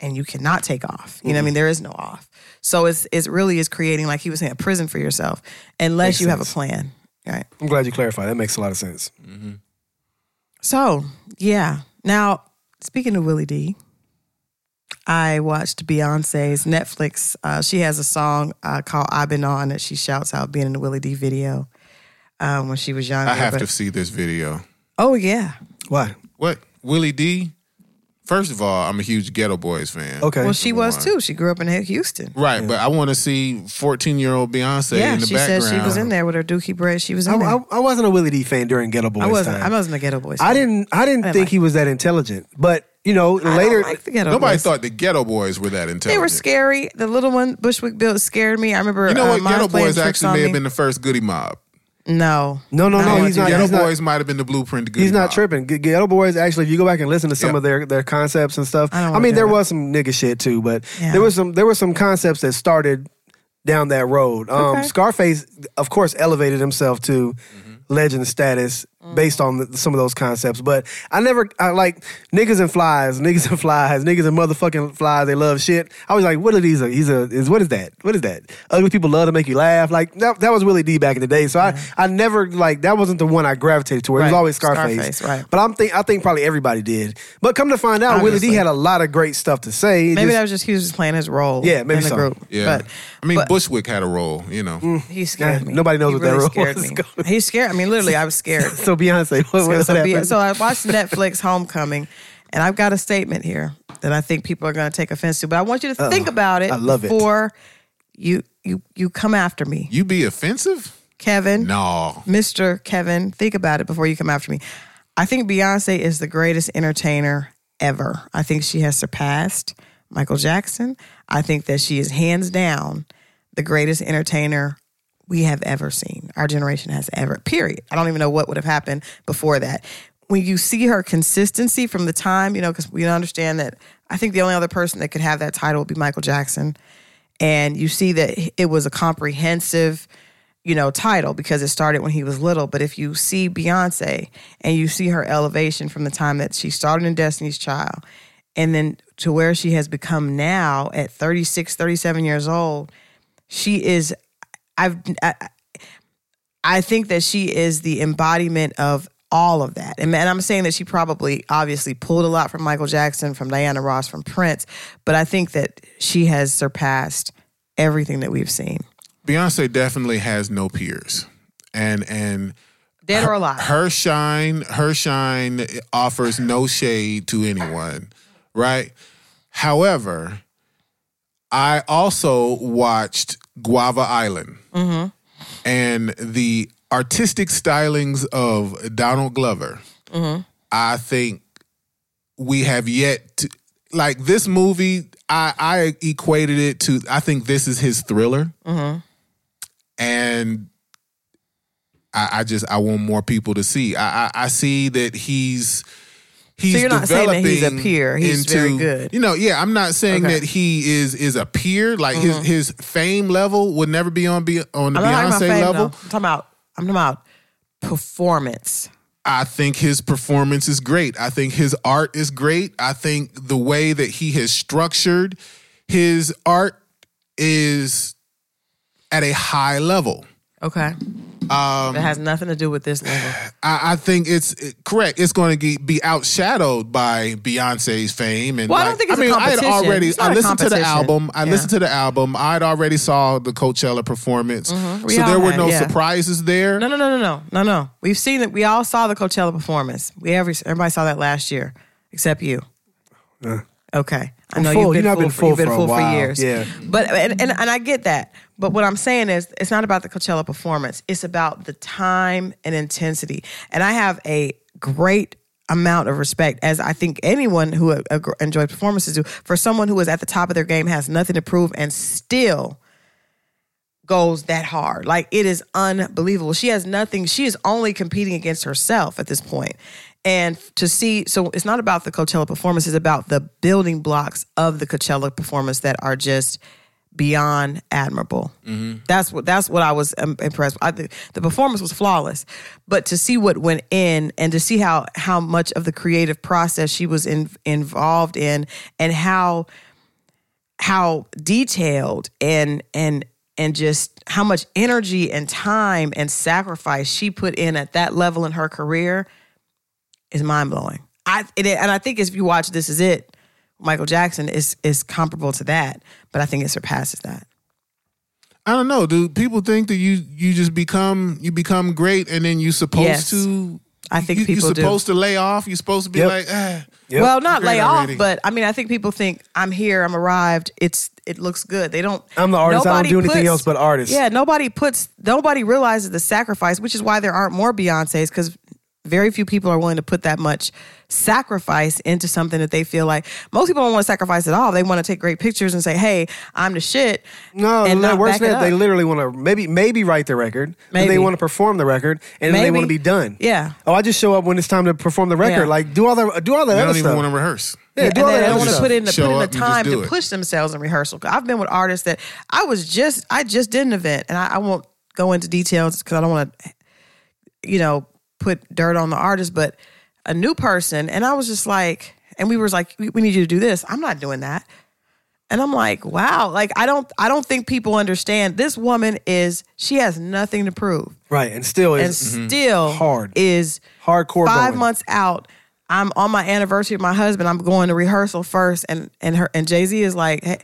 and you cannot take off you know what i
Mm-hmm.
mean there is no off so it's it really is creating like he was saying a prison for yourself unless
Makes
you have a plan right
I'm glad you clarified. That makes a lot of sense.
so yeah now speaking of willie d I watched Beyonce's Netflix. Uh, she has a song uh, called "I've Been On" that she shouts out being in the Willie D video um, when she was younger.
I have
but-
to see this video.
Oh yeah,
Why?
What Willie D First of all, I'm a huge Ghetto Boys fan.
Okay.
Well, she was too. She grew up in Houston.
Right, but I want to see 14 year old Beyonce
yeah,
in the
she
background.
said she was in there with her Dookie braid. She was in
I,
there.
I, I wasn't a Willie D fan during Ghetto Boys
I wasn't.
time.
I wasn't a Ghetto Boys.
I didn't. I didn't
I
think
like
he was that intelligent. But you know,
I don't
later.
like the Ghetto
Nobody
Boys.
thought the Ghetto Boys were that intelligent.
they were scary. The little one Bushwick Bill scared me. I remember.
You know
uh,
what?
Miles
Ghetto
playing
Boys
tricks
actually
on
may
me.
have been the first Goodie Mob.
No,
No, no, no, he's not-
to.
Ghetto
he's not-
Boys might have been the blueprint to Goodie
He's not
Mob.
tripping. G- Ghetto Boys, actually, if you go back and listen to some
Yeah.
of their their concepts and stuff,
I don't
I,
wanna
mean,
do
there
that.
was some nigga shit too, but
Yeah.
there was some there were some concepts that started down that road. Um,
Okay.
Scarface, of course, elevated himself to
Mm-hmm.
legend status
Mm.
based on the, some of those concepts. But I never, I like niggas and flies, [LAUGHS] niggas and flies, niggas and motherfucking flies. They love shit. I was like, what are these? He's a is what is that? What is that? Ugly people love to make you laugh. Like that, that was Willie D back in the day. So I, I never like that wasn't the one I gravitated toward. It was always Scarface.
Scarface, right.
But I'm think I think probably everybody did. But come to find out, Willie D had a lot of great stuff to say. It
maybe
just-
that was just he was just playing his role.
Yeah, maybe
in the
so.
group.
Yeah.
but
I mean,
but-
Bushwick had a role, you know.
he scared
Yeah,
me.
nobody knows
He
what that
really
role [LAUGHS]
scared
was.
Me. He scared. I mean, literally, I was scared. [LAUGHS]
so Beyonce. What, what,
so,
what happened?
so I watched Netflix Homecoming, and I've got a statement here that I think people are going to take offense to. But I want you to think oh, about it
I love it.
before you you you come after me,
You be offensive?
Kevin.
No.
Mr. Kevin, think about it before you come after me. I think Beyonce is the greatest entertainer ever. I think she has surpassed Michael Jackson. I think that she is hands down the greatest entertainer we have ever seen. Our generation has ever, period. I don't even know what would have happened before that. When you see her consistency from the time, you know, because we understand that I think the only other person that could have that title would be Michael Jackson. And you see that it was a comprehensive, you know, title because it started when he was little. But if you see Beyonce and you see her elevation from the time that she started in Destiny's Child and then to where she has become now at 36, 37 years old, she is, I've, I, I think that she is the embodiment of all of that. And, and I'm saying that she probably obviously pulled a lot from Michael Jackson, from Diana Ross, from Prince, but I think that she has surpassed everything that we've seen.
Beyonce definitely has no peers. And and
Dead or alive.
her shine, her shine offers no shade to anyone, right? However, I also watched Guava Island,
Mm-hmm.
and the artistic stylings of Donald Glover.
Mm-hmm.
I think we have yet to like this movie. I I equated it to. I think this is his thriller,
Mm-hmm.
and I, I just I want more people to see. I I, I see that he's. He's
you're not saying that he's a peer. He's very good.
You know, yeah, I'm not saying
Okay.
that he is is a peer. Like his mm-hmm. his fame level would never be on be on the Beyonce
fame,
level.
I'm talking about I'm talking about performance.
I think his performance is great. I think his art is great. I think the way that he has structured his art is at a high level.
Okay.
Um,
That has nothing to do with this level.
I, I think it's it- correct. It's going to be outshadowed by Beyonce's fame. And
Well, I don't think it's
I
a
mean, I had already.
It's not
I
a
listened to the album. I
Yeah.
listened to the album. I'd already saw the Coachella performance,
Mm-hmm.
So
all
there were
had,
no
yeah.
surprises there.
No, no, no, no, no, no, no. We've seen it. We all saw the Coachella performance. We every everybody saw that last year, except you. Okay, I know
full.
you've been
You know, I've
full,
been full
you've been
for
full for
while.
years.
Yeah.
but and, and and I get that. But what I'm saying is, it's not about the Coachella performance. It's about the time and intensity. And I have a great amount of respect, as I think anyone who uh, enjoys performances do, for someone who is at the top of their game, has nothing to prove, and still goes that hard. Like it is unbelievable. She has nothing. She is only competing against herself at this point. And to see, so it's not about the Coachella performance, it's about the building blocks of the Coachella performance that are just beyond admirable. That's what that's what I was um, impressed. With. I think the performance was flawless, but to see what went in and to see how how much of the creative process she was in, involved in, and how how detailed and and and just how much energy and time and sacrifice she put in at that level in her career is mind blowing. I and I think if you watch This Is It, Michael Jackson is is comparable to that, but I think it surpasses that.
I don't know. Do people think that you you just become you become great and then you supposed
Yes.
to
I think
you,
people
you're
do.
supposed to lay off. You're supposed to be
Yep.
like, ah.
Yep.
Well, not
Great
lay off, but I mean, I think people think I'm here, I'm arrived. It's it looks good. They don't.
I'm the artist. I don't do anything
puts-
else but artist.
Yeah, nobody puts. Nobody realizes the sacrifice, which is why there aren't more Beyonces because very few people are willing to put that much sacrifice into something that they feel like most people don't want to sacrifice at all. They want to take great pictures and say, "Hey, I'm the shit."
No,
and
no, worse than that, they literally want to maybe maybe write the record, and
Maybe.
they want to perform the record, and then they want to be done.
Yeah.
Oh, I just show up when it's time to perform the record.
Yeah.
Like do all the do all the
They
other
don't even
stuff.
want to rehearse.
yeah,
Yeah,
do
and
all
they
that
don't want to put in the put in the
up
time to
it.
push themselves in rehearsal. I've been with artists that I was just I just did an event, and I, I won't go into details because I don't want to, you know, put dirt on the artist, but a new person, and I was just like, and we was like, we, we need you to do this. I'm not doing that. And I'm like, wow, like I don't I don't think people understand this woman is she has nothing to prove.
right, and still is
And
is
still
Hard.
is
hardcore.
five
going.
months out. I'm on my anniversary with my husband. I'm going to rehearsal first, and and her and Jay Z is like, hey,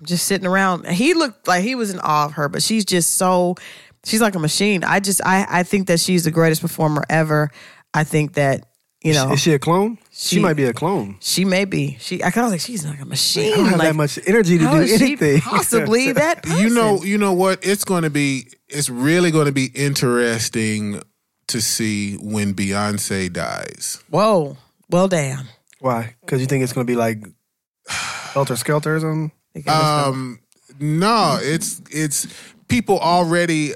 I'm just sitting around. And he looked like he was in awe of her, but she's just so, she's like a machine. I just I I think that she's the greatest performer ever. I think that you know
Is she a clone? She,
She-
might be a clone.
she may be. She I kind of like she's like a machine.
I don't have
like,
that much energy to
how
do
is she
anything.
possibly [LAUGHS] that. Person?
You know, you know what? It's going to be. It's really going to be interesting to see when Beyonce dies.
Whoa. Well, damn.
Why? Because you think it's going to be like [SIGHS] Helter Skelter or something?
Um, no, it's it's people already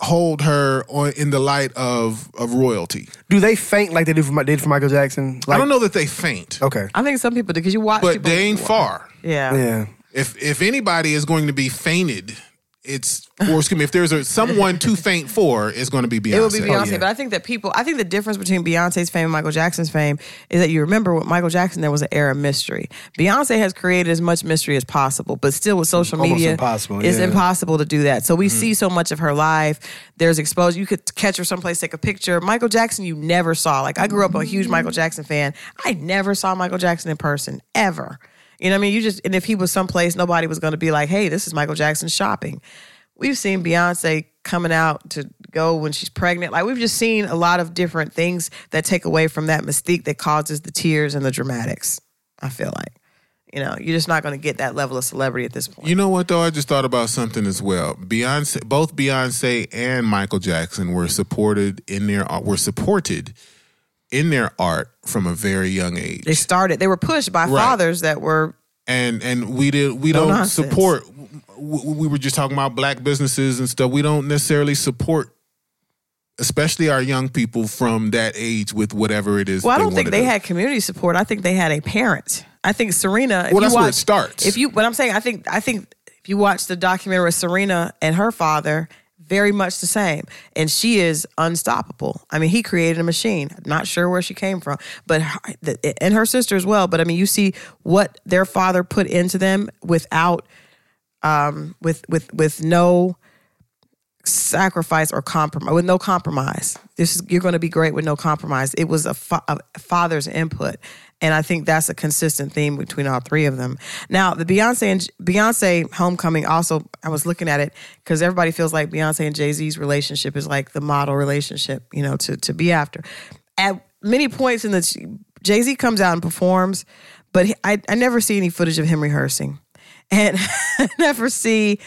hold her on in the light of of royalty.
Do they faint like they do for, Mi- did for Michael Jackson? Like,
I don't know that they faint,
Okay.
I think some people do because you watch.
but
people,
they ain't far.
Yeah.
Yeah.
If if anybody is going to be fainted, it's or excuse me, if there's a someone too faint for, it's going to be Beyonce.
It would be oh, Beyonce,
yeah.
but I think that people, I think the difference between Beyonce's fame and Michael Jackson's fame is that you remember with Michael Jackson, there was an era of mystery. Beyonce has created as much mystery as possible, but still with social
Almost
media,
impossible,
it's
yeah.
impossible to do that. So we mm-hmm. see so much of her life. There's exposed. You could catch her someplace, take a picture. Michael Jackson, you never saw. Like I grew up a huge Michael Jackson fan. I never saw Michael Jackson in person ever. You know what I mean? You just and if he was someplace, nobody was going to be like, "Hey, this is Michael Jackson shopping." We've seen Beyonce coming out to go when she's pregnant. Like we've just seen a lot of different things that take away from that mystique that causes the tears and the dramatics. I feel like, you know, you're just not going to get that level of celebrity at this point.
You know what though? I just thought about something as well. Beyonce, both Beyonce and Michael Jackson were supported in their were supported in their art from a very young age.
they started. They were pushed by
Right.
fathers that were
and and we did we
No
don't
nonsense.
support. We were just talking about black businesses and stuff. We don't necessarily support, especially our young people from that age with whatever it is.
Well, I
they
don't think they
do.
had community support. I think they had a parent. I think Serena. If
Well,
you
that's where it starts.
If you, what I'm saying, I think, I think if you watch the documentary with Serena and her father, very much the same, and she is unstoppable. I mean, he created a machine. Not sure where she came from, but her, and her sister as well. But I mean, you see what their father put into them without, um, with with with no sacrifice or compromise with no compromise. This is you're going to be great with no compromise. It was a, fa- a father's input and i think that's a consistent theme between all three of them. Now the beyonce and beyonce homecoming also i was looking at it because everybody feels like beyonce and jay-z's relationship is like the model relationship you know to, to be after. At many points in the jay-z comes out and performs but he, I, I never see any footage of him rehearsing. And [LAUGHS] I never see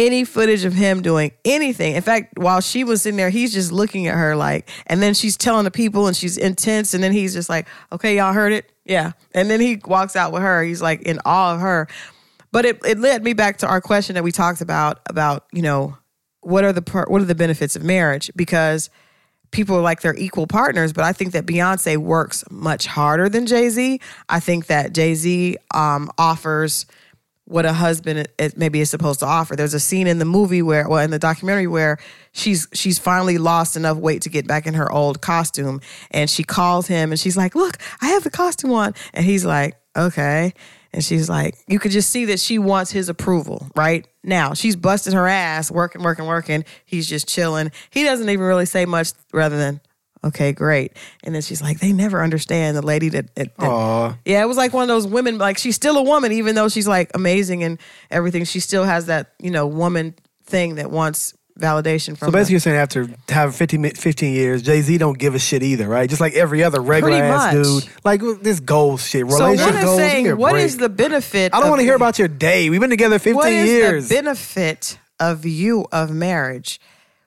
any footage of him doing anything. In fact, while she was in there, he's just looking at her like, and then she's telling the people and she's intense. And then he's just like, okay, y'all heard it? Yeah. And then he walks out with her. He's like in awe of her. But it, it led me back to our question that we talked about, about, you know, what are the, what are the benefits of marriage? Because people are like they're equal partners, but I think that Beyonce works much harder than Jay Z. I think that Jay Z um, offers what a husband maybe is supposed to offer. There's a scene in the movie where, well, in the documentary where she's she's finally lost enough weight to get back in her old costume, and she calls him and she's like, "Look, I have the costume on," and he's like, "Okay." And she's like, you could just see that she wants his approval, right? Now, she's busting her ass, working, working, working. He's just chilling. He doesn't even really say much rather than, okay, great. And then she's like, they never understand the lady that, that, that- yeah, it was like one of those women, like she's still a woman, even though she's like amazing and everything. She still has that, you know, woman thing that wants validation from.
So basically, you're saying after having 15, 15 years, Jay Z don't give a shit either, right? Just like every other regular ass dude. Like this goals shit,
so
relationship
what is
goals.
saying? What
break.
is the benefit?
I don't want to hear about your day. We've been together 15
what is
years.
the benefit of you of marriage.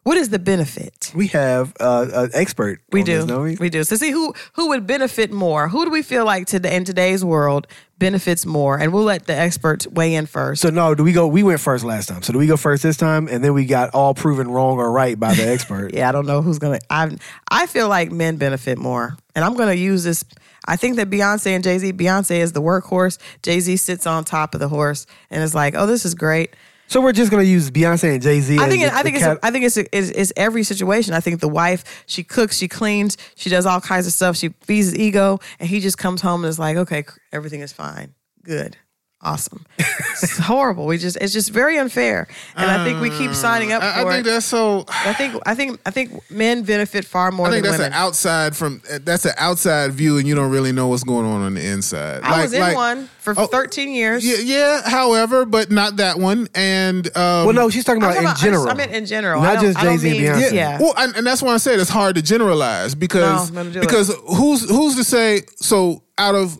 What is the benefit?
we have uh, an expert.
We do.
This, we?
we do. So see who who would benefit more? Who do we feel like today in today's world benefits more? And we'll let the experts weigh in first.
So no, do we go? We went first last time. So do we go first this time? And then we got all proven wrong or right by the expert. [LAUGHS]
yeah, I don't know who's gonna. I I feel like men benefit more, and I'm gonna use this. I think that Beyonce and Jay Z. Beyonce is the workhorse. Jay Z sits on top of the horse, and is like, "Oh, this is great."
So we're just gonna use Beyonce and Jay Z.
I think it, I think it's I think it's, it's it's every situation. I think the wife she cooks, she cleans, she does all kinds of stuff. She feeds his ego, and he just comes home and is like, "Okay, everything is fine, good." Awesome. it's horrible. We just it's just very unfair. And I think we keep signing up
I,
for
I think
it.
that's so.
I think I think I think men benefit far more
I think that's
women.
an outside from that's an outside view, and you don't really know what's going on on the inside.
I was in one for
oh,
13 years.
Yeah, yeah. However, but not that one. And um,
Well, no, she's talking about
talking
in
about- I just-
general.
I meant in general.
Not just Jay-Z and Beyonce.
Yeah.
Well, and, and that's why I said it's hard to generalize because
No, I'm gonna do it.
because who's who's to say? So out of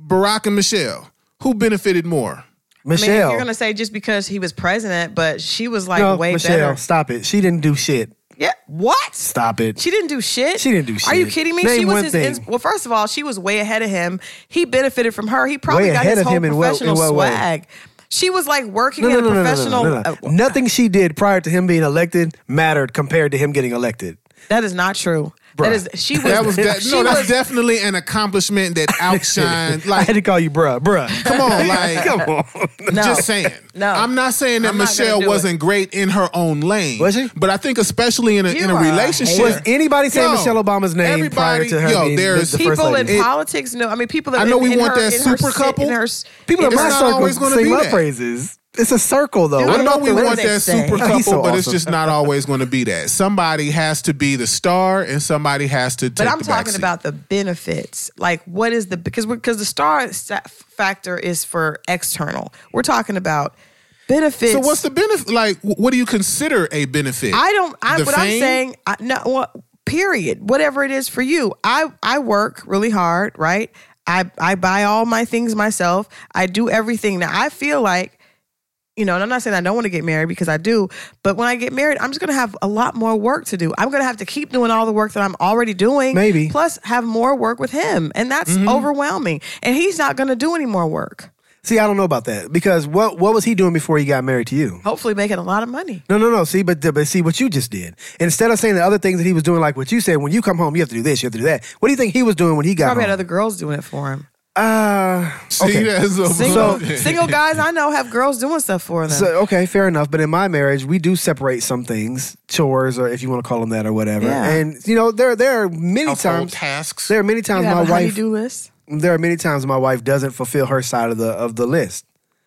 Barack and Michelle, who benefited more?
I mean, if
Michelle.
you're gonna say just because he was president, but she was like
no,
way
Michelle,
better.
stop it. She didn't do shit.
Yeah. What?
Stop it.
She didn't do shit.
She didn't do shit.
Are you
shit.
kidding me?
Name
she was
one
his.
thing.
ins- well, first of all, she was way ahead of him. He benefited from her. He probably
Way
got
ahead
his
of
whole
him in what- in
professional
what way?
swag. She was like working
no, no,
in a
no, no, no,
professional.
no, no.
uh,
Nothing she did prior to him being elected mattered compared to him getting elected.
that is not true. That
Bruh.
is. She was.
That was de- [LAUGHS] no. That's
was-
definitely an accomplishment that outshined. [LAUGHS]
I had to call you bruh, bruh.
come on, [LAUGHS] like,
Come on.
No.
Just saying.
No.
I'm not saying that
I'm not gonna
Michelle wasn't great in her own lane.
Was she?
But I think especially in a
You
in a relationship.
hater.
Was anybody saying
Yo,
Michelle Obama's name prior to her
yo,
being
there's
the first
people in
lady?
politics know. I mean, people that
I know
in,
we
in
want
her,
that
in her
super couple.
Her,
People in my
not
circle
always gonna
sing
be
my praises. It's a circle, though.
Dude,
I know we want that
say?
super [LAUGHS]
He's
couple,
so
but it's just not always going to be that. Somebody has to be the star, and somebody has to.
But
take
I'm
the
talking
backseat.
about the benefits. Like, what is the because because the star factor is for external. We're talking about benefits.
So what's the benefit? Like, what do you consider a benefit?
I don't. I,
The
what I'm saying, I, no. What, period. Whatever it is for you, I I work really hard, right? I I buy all my things myself. I do everything. Now I feel like. You know, and I'm not saying I don't want to get married because I do, but when I get married, I'm just going to have a lot more work to do. I'm going to have to keep doing all the work that I'm already doing.
Maybe.
Plus, have more work with him. And that's
Mm-hmm.
overwhelming. And he's not going to do any more work.
See, I don't know about that because what what was he doing before he got married to you?
Hopefully, making a lot of money.
No, no, no. See, but but see what you just did. Instead of saying the other things that he was doing, like what you said, when you come home, you have to do this, you have to do that. What do you think he was doing when he got
Probably
home?
had other girls doing it for him.
Uh,
See,
okay.
that's a-
Single, single guys I know have girls doing stuff for them.
So okay, fair enough. But in my marriage, we do separate some things, chores, or if you want to call them that, or whatever.
Yeah.
And you know, there there are many
Household
times.
tasks.
There are many
you
times
have
my
a
wife.
honey-do list.
There are many times my wife doesn't fulfill her side of the of the list.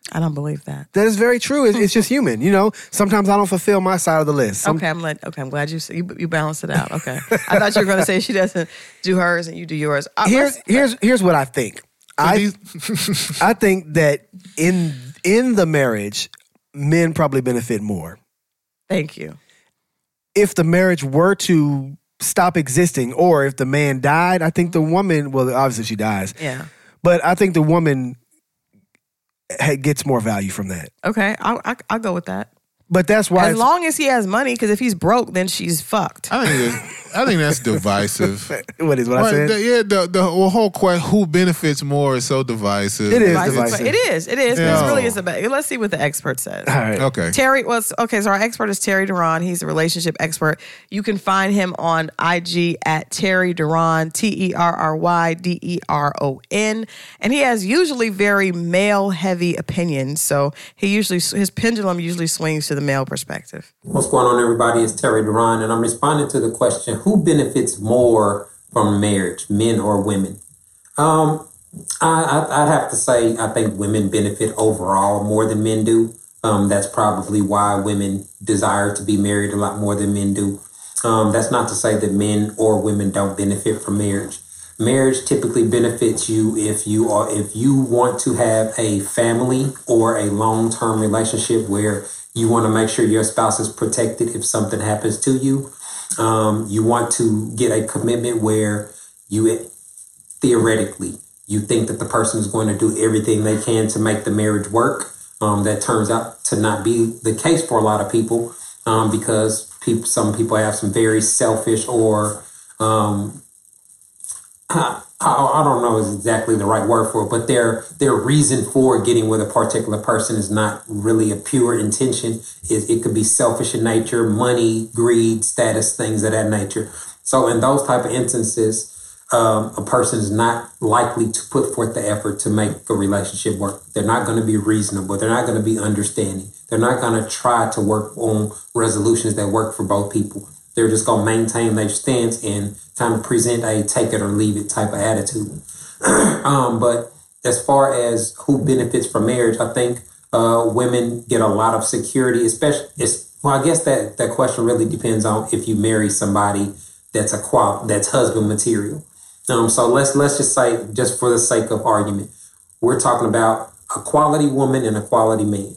I don't believe that.
That is very true. It's, it's just human, you know. Sometimes I don't fulfill my side of the list. Some,
okay, I'm like, okay, I'm glad you you, you balanced it out. Okay, I thought you were going to say she doesn't do hers and you do yours. Uh,
Here's here's here's what I think. I [LAUGHS] I think that in in the marriage, men probably benefit more.
thank you.
If the marriage were to stop existing, or if the man died, I think the mm-hmm. woman. Well, obviously she dies,
Yeah.
but I think the woman gets more value from that.
Okay, I'll, I, I'll go with that.
But that's why.
As
it's-
long as he has money, because if he's broke, then she's fucked.
I think that's, I think that's [LAUGHS] divisive.
what is what I said?
the- yeah, the the whole question who benefits more is so divisive.
It is
It's-
divisive.
It is. It is. 'cause
Yeah.
It really is about. Let's see what the expert says.
All right.
Okay.
Terry was okay. So our expert is Terry Deron. He's a relationship expert. You can find him on IG at Terry Deron, T E R R Y D E R O N, and he has usually very male heavy opinions. So he usually his pendulum usually swings to the male perspective.
What's going on, everybody? It's Terry Deron, and I'm responding to the question who benefits more from marriage, men or women? Um, I, I, I'd have to say, I think women benefit overall more than men do. Um, that's probably why women desire to be married a lot more than men do. Um, that's not to say that men or women don't benefit from marriage. Marriage typically benefits you if you are if you want to have a family or a long term relationship where You want to make sure your spouse is protected if something happens to you. Um, you want to get a commitment where you theoretically you think that the person is going to do everything they can to make the marriage work. Um, that turns out to not be the case for a lot of people um, because some people have some very selfish or um, [CLEARS THROAT] I, don't know is exactly the right word for it, but their their reason for getting with a particular person is not really a pure intention. It, it could be selfish in nature, money, greed, status, things of that nature. So in those type of instances, um, a person is not likely to put forth the effort to make a relationship work. They're not going to be reasonable. They're not going to be understanding. They're not going to try to work on resolutions that work for both people. They're just going to maintain their stance and kind of present a take it or leave it type of attitude. [CLEARS THROAT] um, but as far as who benefits from marriage, I think uh, women get a lot of security, especially. well, I guess that that question really depends on if you marry somebody that's a qual that's husband material. Um, so let's let's just say, just for the sake of argument, we're talking about a quality woman and a quality man.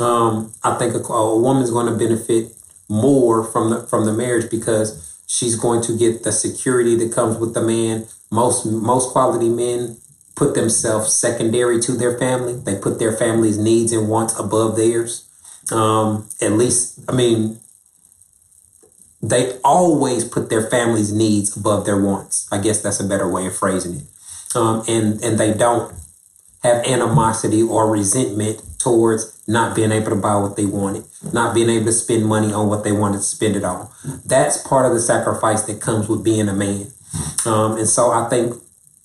Um, I think a, a woman's going to benefit more from the from the marriage because she's going to get the security that comes with the man. Most most quality men put themselves secondary to their family. They put their family's needs and wants above theirs. Um, at least, I mean, they always put their family's needs above their wants. I guess that's a better way of phrasing it. Um, and and they don't have animosity or resentment towards not being able to buy what they wanted, not being able to spend money on what they wanted to spend it on. That's part of the sacrifice that comes with being a man. Um, and so I think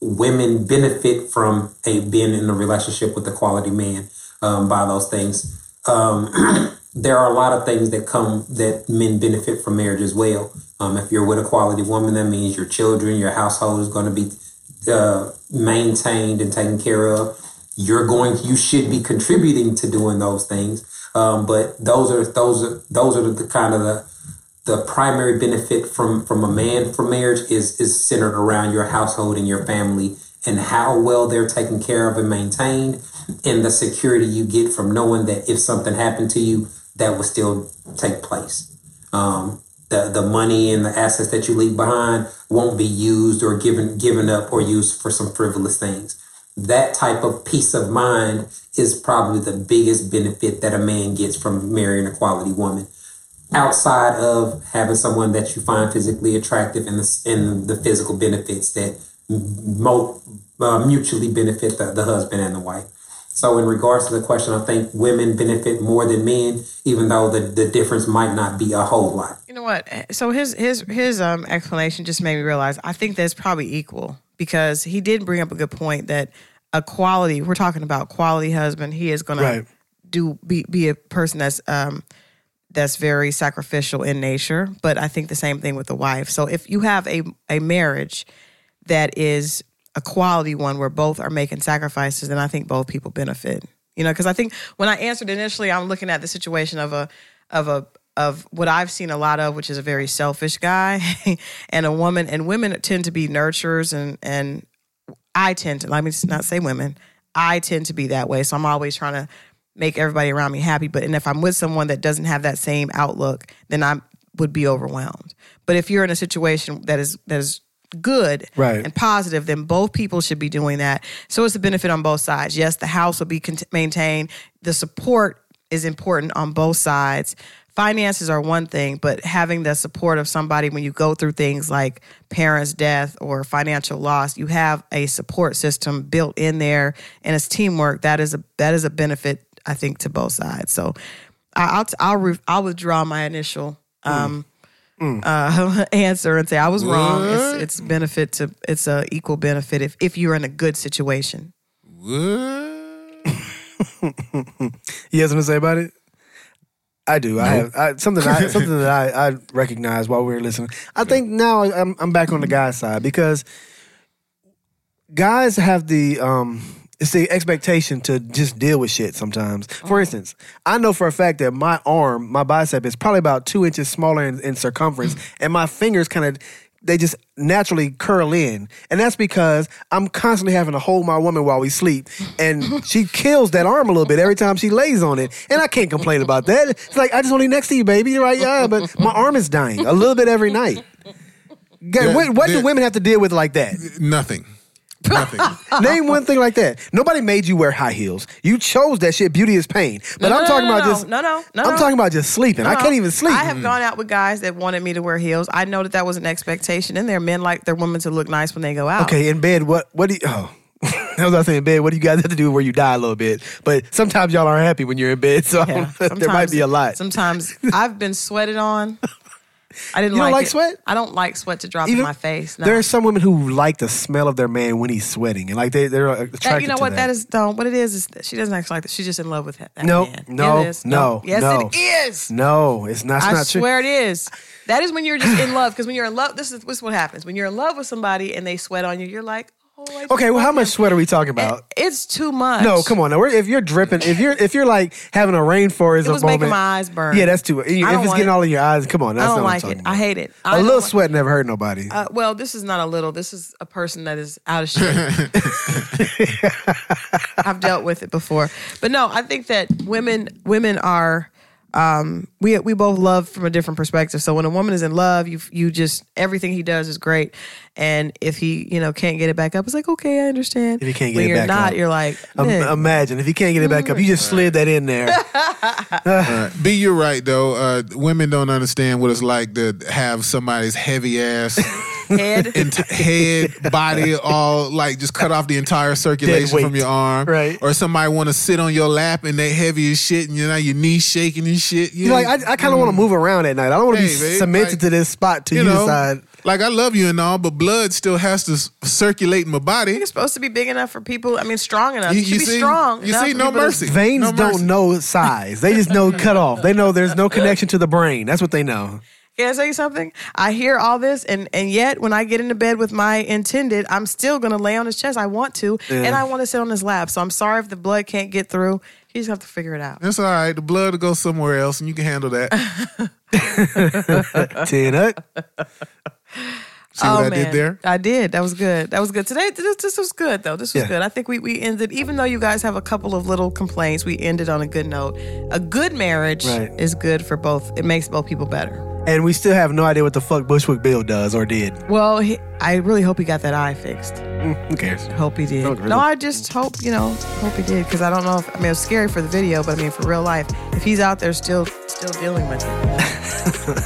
women benefit from a being in a relationship with a quality man um, by those things. Um, [CLEARS THROAT] there are a lot of things that come that men benefit from marriage as well. Um, if you're with a quality woman, that means your children, your household is going to be uh, maintained and taken care of. You're going, you should be contributing to doing those things. Um, but those are those are those are the kind of the the primary benefit from from a man for marriage is is centered around your household and your family and how well they're taken care of and maintained and the security you get from knowing that if something happened to you that will still take place. Um, the the money and the assets that you leave behind won't be used or given given up or used for some frivolous things. That type of peace of mind is probably the biggest benefit that a man gets from marrying a quality woman. Outside of having someone that you find physically attractive and the, and the physical benefits that mo- uh, mutually benefit the, the husband and the wife. So, in regards to the question, I think women benefit more than men, even though the, the difference might not be a whole lot.
You know what? So his his his um explanation just made me realize I think that's probably equal because he did bring up a good point that a quality we're talking about quality husband he is going
Right.
to do be be a person that's um that's very sacrificial in nature but I think the same thing with the wife so if you have a a marriage that is a quality one where both are making sacrifices then I think both people benefit you know because I think when I answered initially I'm looking at the situation of a of a of what I've seen a lot of, which is a very selfish guy, [LAUGHS] and a woman. And women tend to be nurturers, and and I tend to. Let me just not say women. I tend to be that way, so I'm always trying to make everybody around me happy. But and if I'm with someone that doesn't have that same outlook, then I would be overwhelmed. But if you're in a situation that is that is good
Right.
and positive, then both people should be doing that. So it's a benefit on both sides. Yes, the house will be cont- maintained. The support is important on both sides. Finances are one thing, but having the support of somebody when you go through things like parents' death or financial loss, you have a support system built in there, and it's teamwork. That is a that is a benefit, I think, to both sides. So I- I'll I'll re- I'll withdraw my initial um, Uh, [LAUGHS] answer and say I was wrong. It's, it's benefit to it's a equal benefit if if you're in a good situation.
What? [LAUGHS]
You have something to say about it? I do. I have I, something. I, [LAUGHS] something that I, I recognize while we were listening. I think now I'm I'm back on the guy side because guys have the um it's the expectation to just deal with shit sometimes. For instance, I know for a fact that my arm, my bicep, is probably about two inches smaller in, in circumference, [CLEARS THROAT] and my fingers kind of they just naturally curl in, and that's because I'm constantly having to hold my woman while we sleep, and [LAUGHS] she kills that arm a little bit every time she lays on it, and I can't complain about that. It's like I just want to be next to you, baby. You're right, yeah, but my arm is dying a little bit every night. God,
Yeah,
what what do women have to deal with like that?
Nothing. Nothing. [LAUGHS]
Name one thing like that. Nobody made you wear high heels. You chose that shit. Beauty is pain. But
No,
I'm
no,
talking
no,
about just.
no, no, no,
I'm talking about just sleeping. I can't even sleep.
I have gone out with guys that wanted me to wear heels. I know that that was an expectation in there. Men like their women to look nice when they go out.
Okay, in bed, what what do you oh [LAUGHS] that was I was saying in bed, what do you guys have to do where you die a little bit? But sometimes y'all aren't happy when you're in bed, so
Yeah. [LAUGHS]
there might be a lot.
Sometimes I've been sweated on. I didn't
You don't
like,
like
it.
sweat?
I don't like sweat to drop in my face. No.
There are some women who like the smell of their man when he's sweating, and like they they're attracted
That, you know
to
what
that.
that is? No, what it is is that she doesn't actually like that. She's just in love with that.
No,
man.
no,
is.
no,
Yes,
no.
it is.
No, it's not. It's
I
not true.
swear it is. That is when you're just in love. Because when you're in love, this is, this is what happens. When you're in love with somebody and they sweat on you, you're like, oh,
Okay, well, how much sweat are we talking about?
It's too much.
No, come on. Now, we're- if you're dripping, if you're if you're like having a rainforest
It was
moment,
making my eyes burn.
Yeah, that's too. If it's getting
it.
all in your eyes, come on. That's
I
not
don't
what I'm
like it.
about.
I hate it. I
A little
like-
sweat never hurt nobody.
Uh, well, this is not a little. This is a person that is out of shape. [LAUGHS] I've dealt with it before, but no, I think that women women are. Um, we we both love from a different perspective. So when a woman is in love, you you just everything he does is great, and if he you know can't get it back up, it's like okay, I understand.
If he can't get
when
it
you're
back
not,
up.
you're like,
Um, imagine if you can't get it back up, you just slid that in there. [LAUGHS]
B, you're right though. Uh, women don't understand what it's like to have somebody's heavy ass
head. [LAUGHS]
ent- head, body, all like just cut off the entire circulation from your arm.
Right.
Or somebody want to sit on your lap and they heavy as shit, and you know your knees shaking and shit. You
You're like, I, I kind of want to mm. move around at night. I don't want to
Hey,
be
babe,
cemented
like,
to this spot till
you
you,
know,
decide.
like I love you and all, but blood still has to s- circulate in my body.
You're supposed to be big enough for people. I mean, strong enough.
You-
You, should
you
be
see?
strong.
You
enough
see?
for
No
people to-
mercy.
Veins
No
don't know size. They just know cut off. They know there's no connection to the brain. That's what they know.
Can I tell you something? I hear all this, and and yet when I get into bed with my intended, I'm still gonna lay on his chest. I want to, and I want to sit on his lap. So I'm sorry if the blood can't get through. You just have to figure it out.
That's all right. The blood will go somewhere else, and you can handle that. [LAUGHS]
Ten up.
See what oh, I did there?
I did. That was good. That was good. Today, this, this was good though. This was
Yeah.
good. I think we, we ended, even though you guys have a couple of little complaints, we ended on a good note. A good marriage
Right.
is good for both. It makes both people better.
And we still have no idea what the fuck Bushwick Bill does or did.
Well, he, I really hope he got that eye fixed.
Mm, who cares?
Hope he did.
Really?
No, I just hope you know. Hope he did because I don't know if I mean it was scary for the video, but I mean for real life, if he's out there still still dealing with it. [LAUGHS]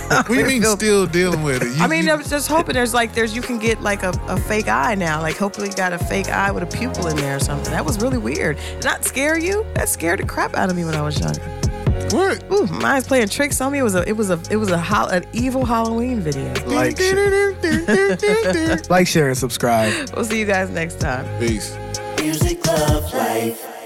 What do you [LAUGHS] mean
Feel-
still dealing with it? You-
I mean,
you-
I was just hoping there's like there's you can get like a, a fake eye now. Like hopefully you got a fake eye with a pupil in there or something. That was really weird. Did not scare you? That scared the crap out of me when I was younger.
What?
Ooh, mine's playing tricks on me. It was a it was a it was a hol- an evil Halloween video. [LAUGHS]
Like, [LAUGHS] like, share, and subscribe.
We'll see you guys next time.
Peace.
Music, love, life.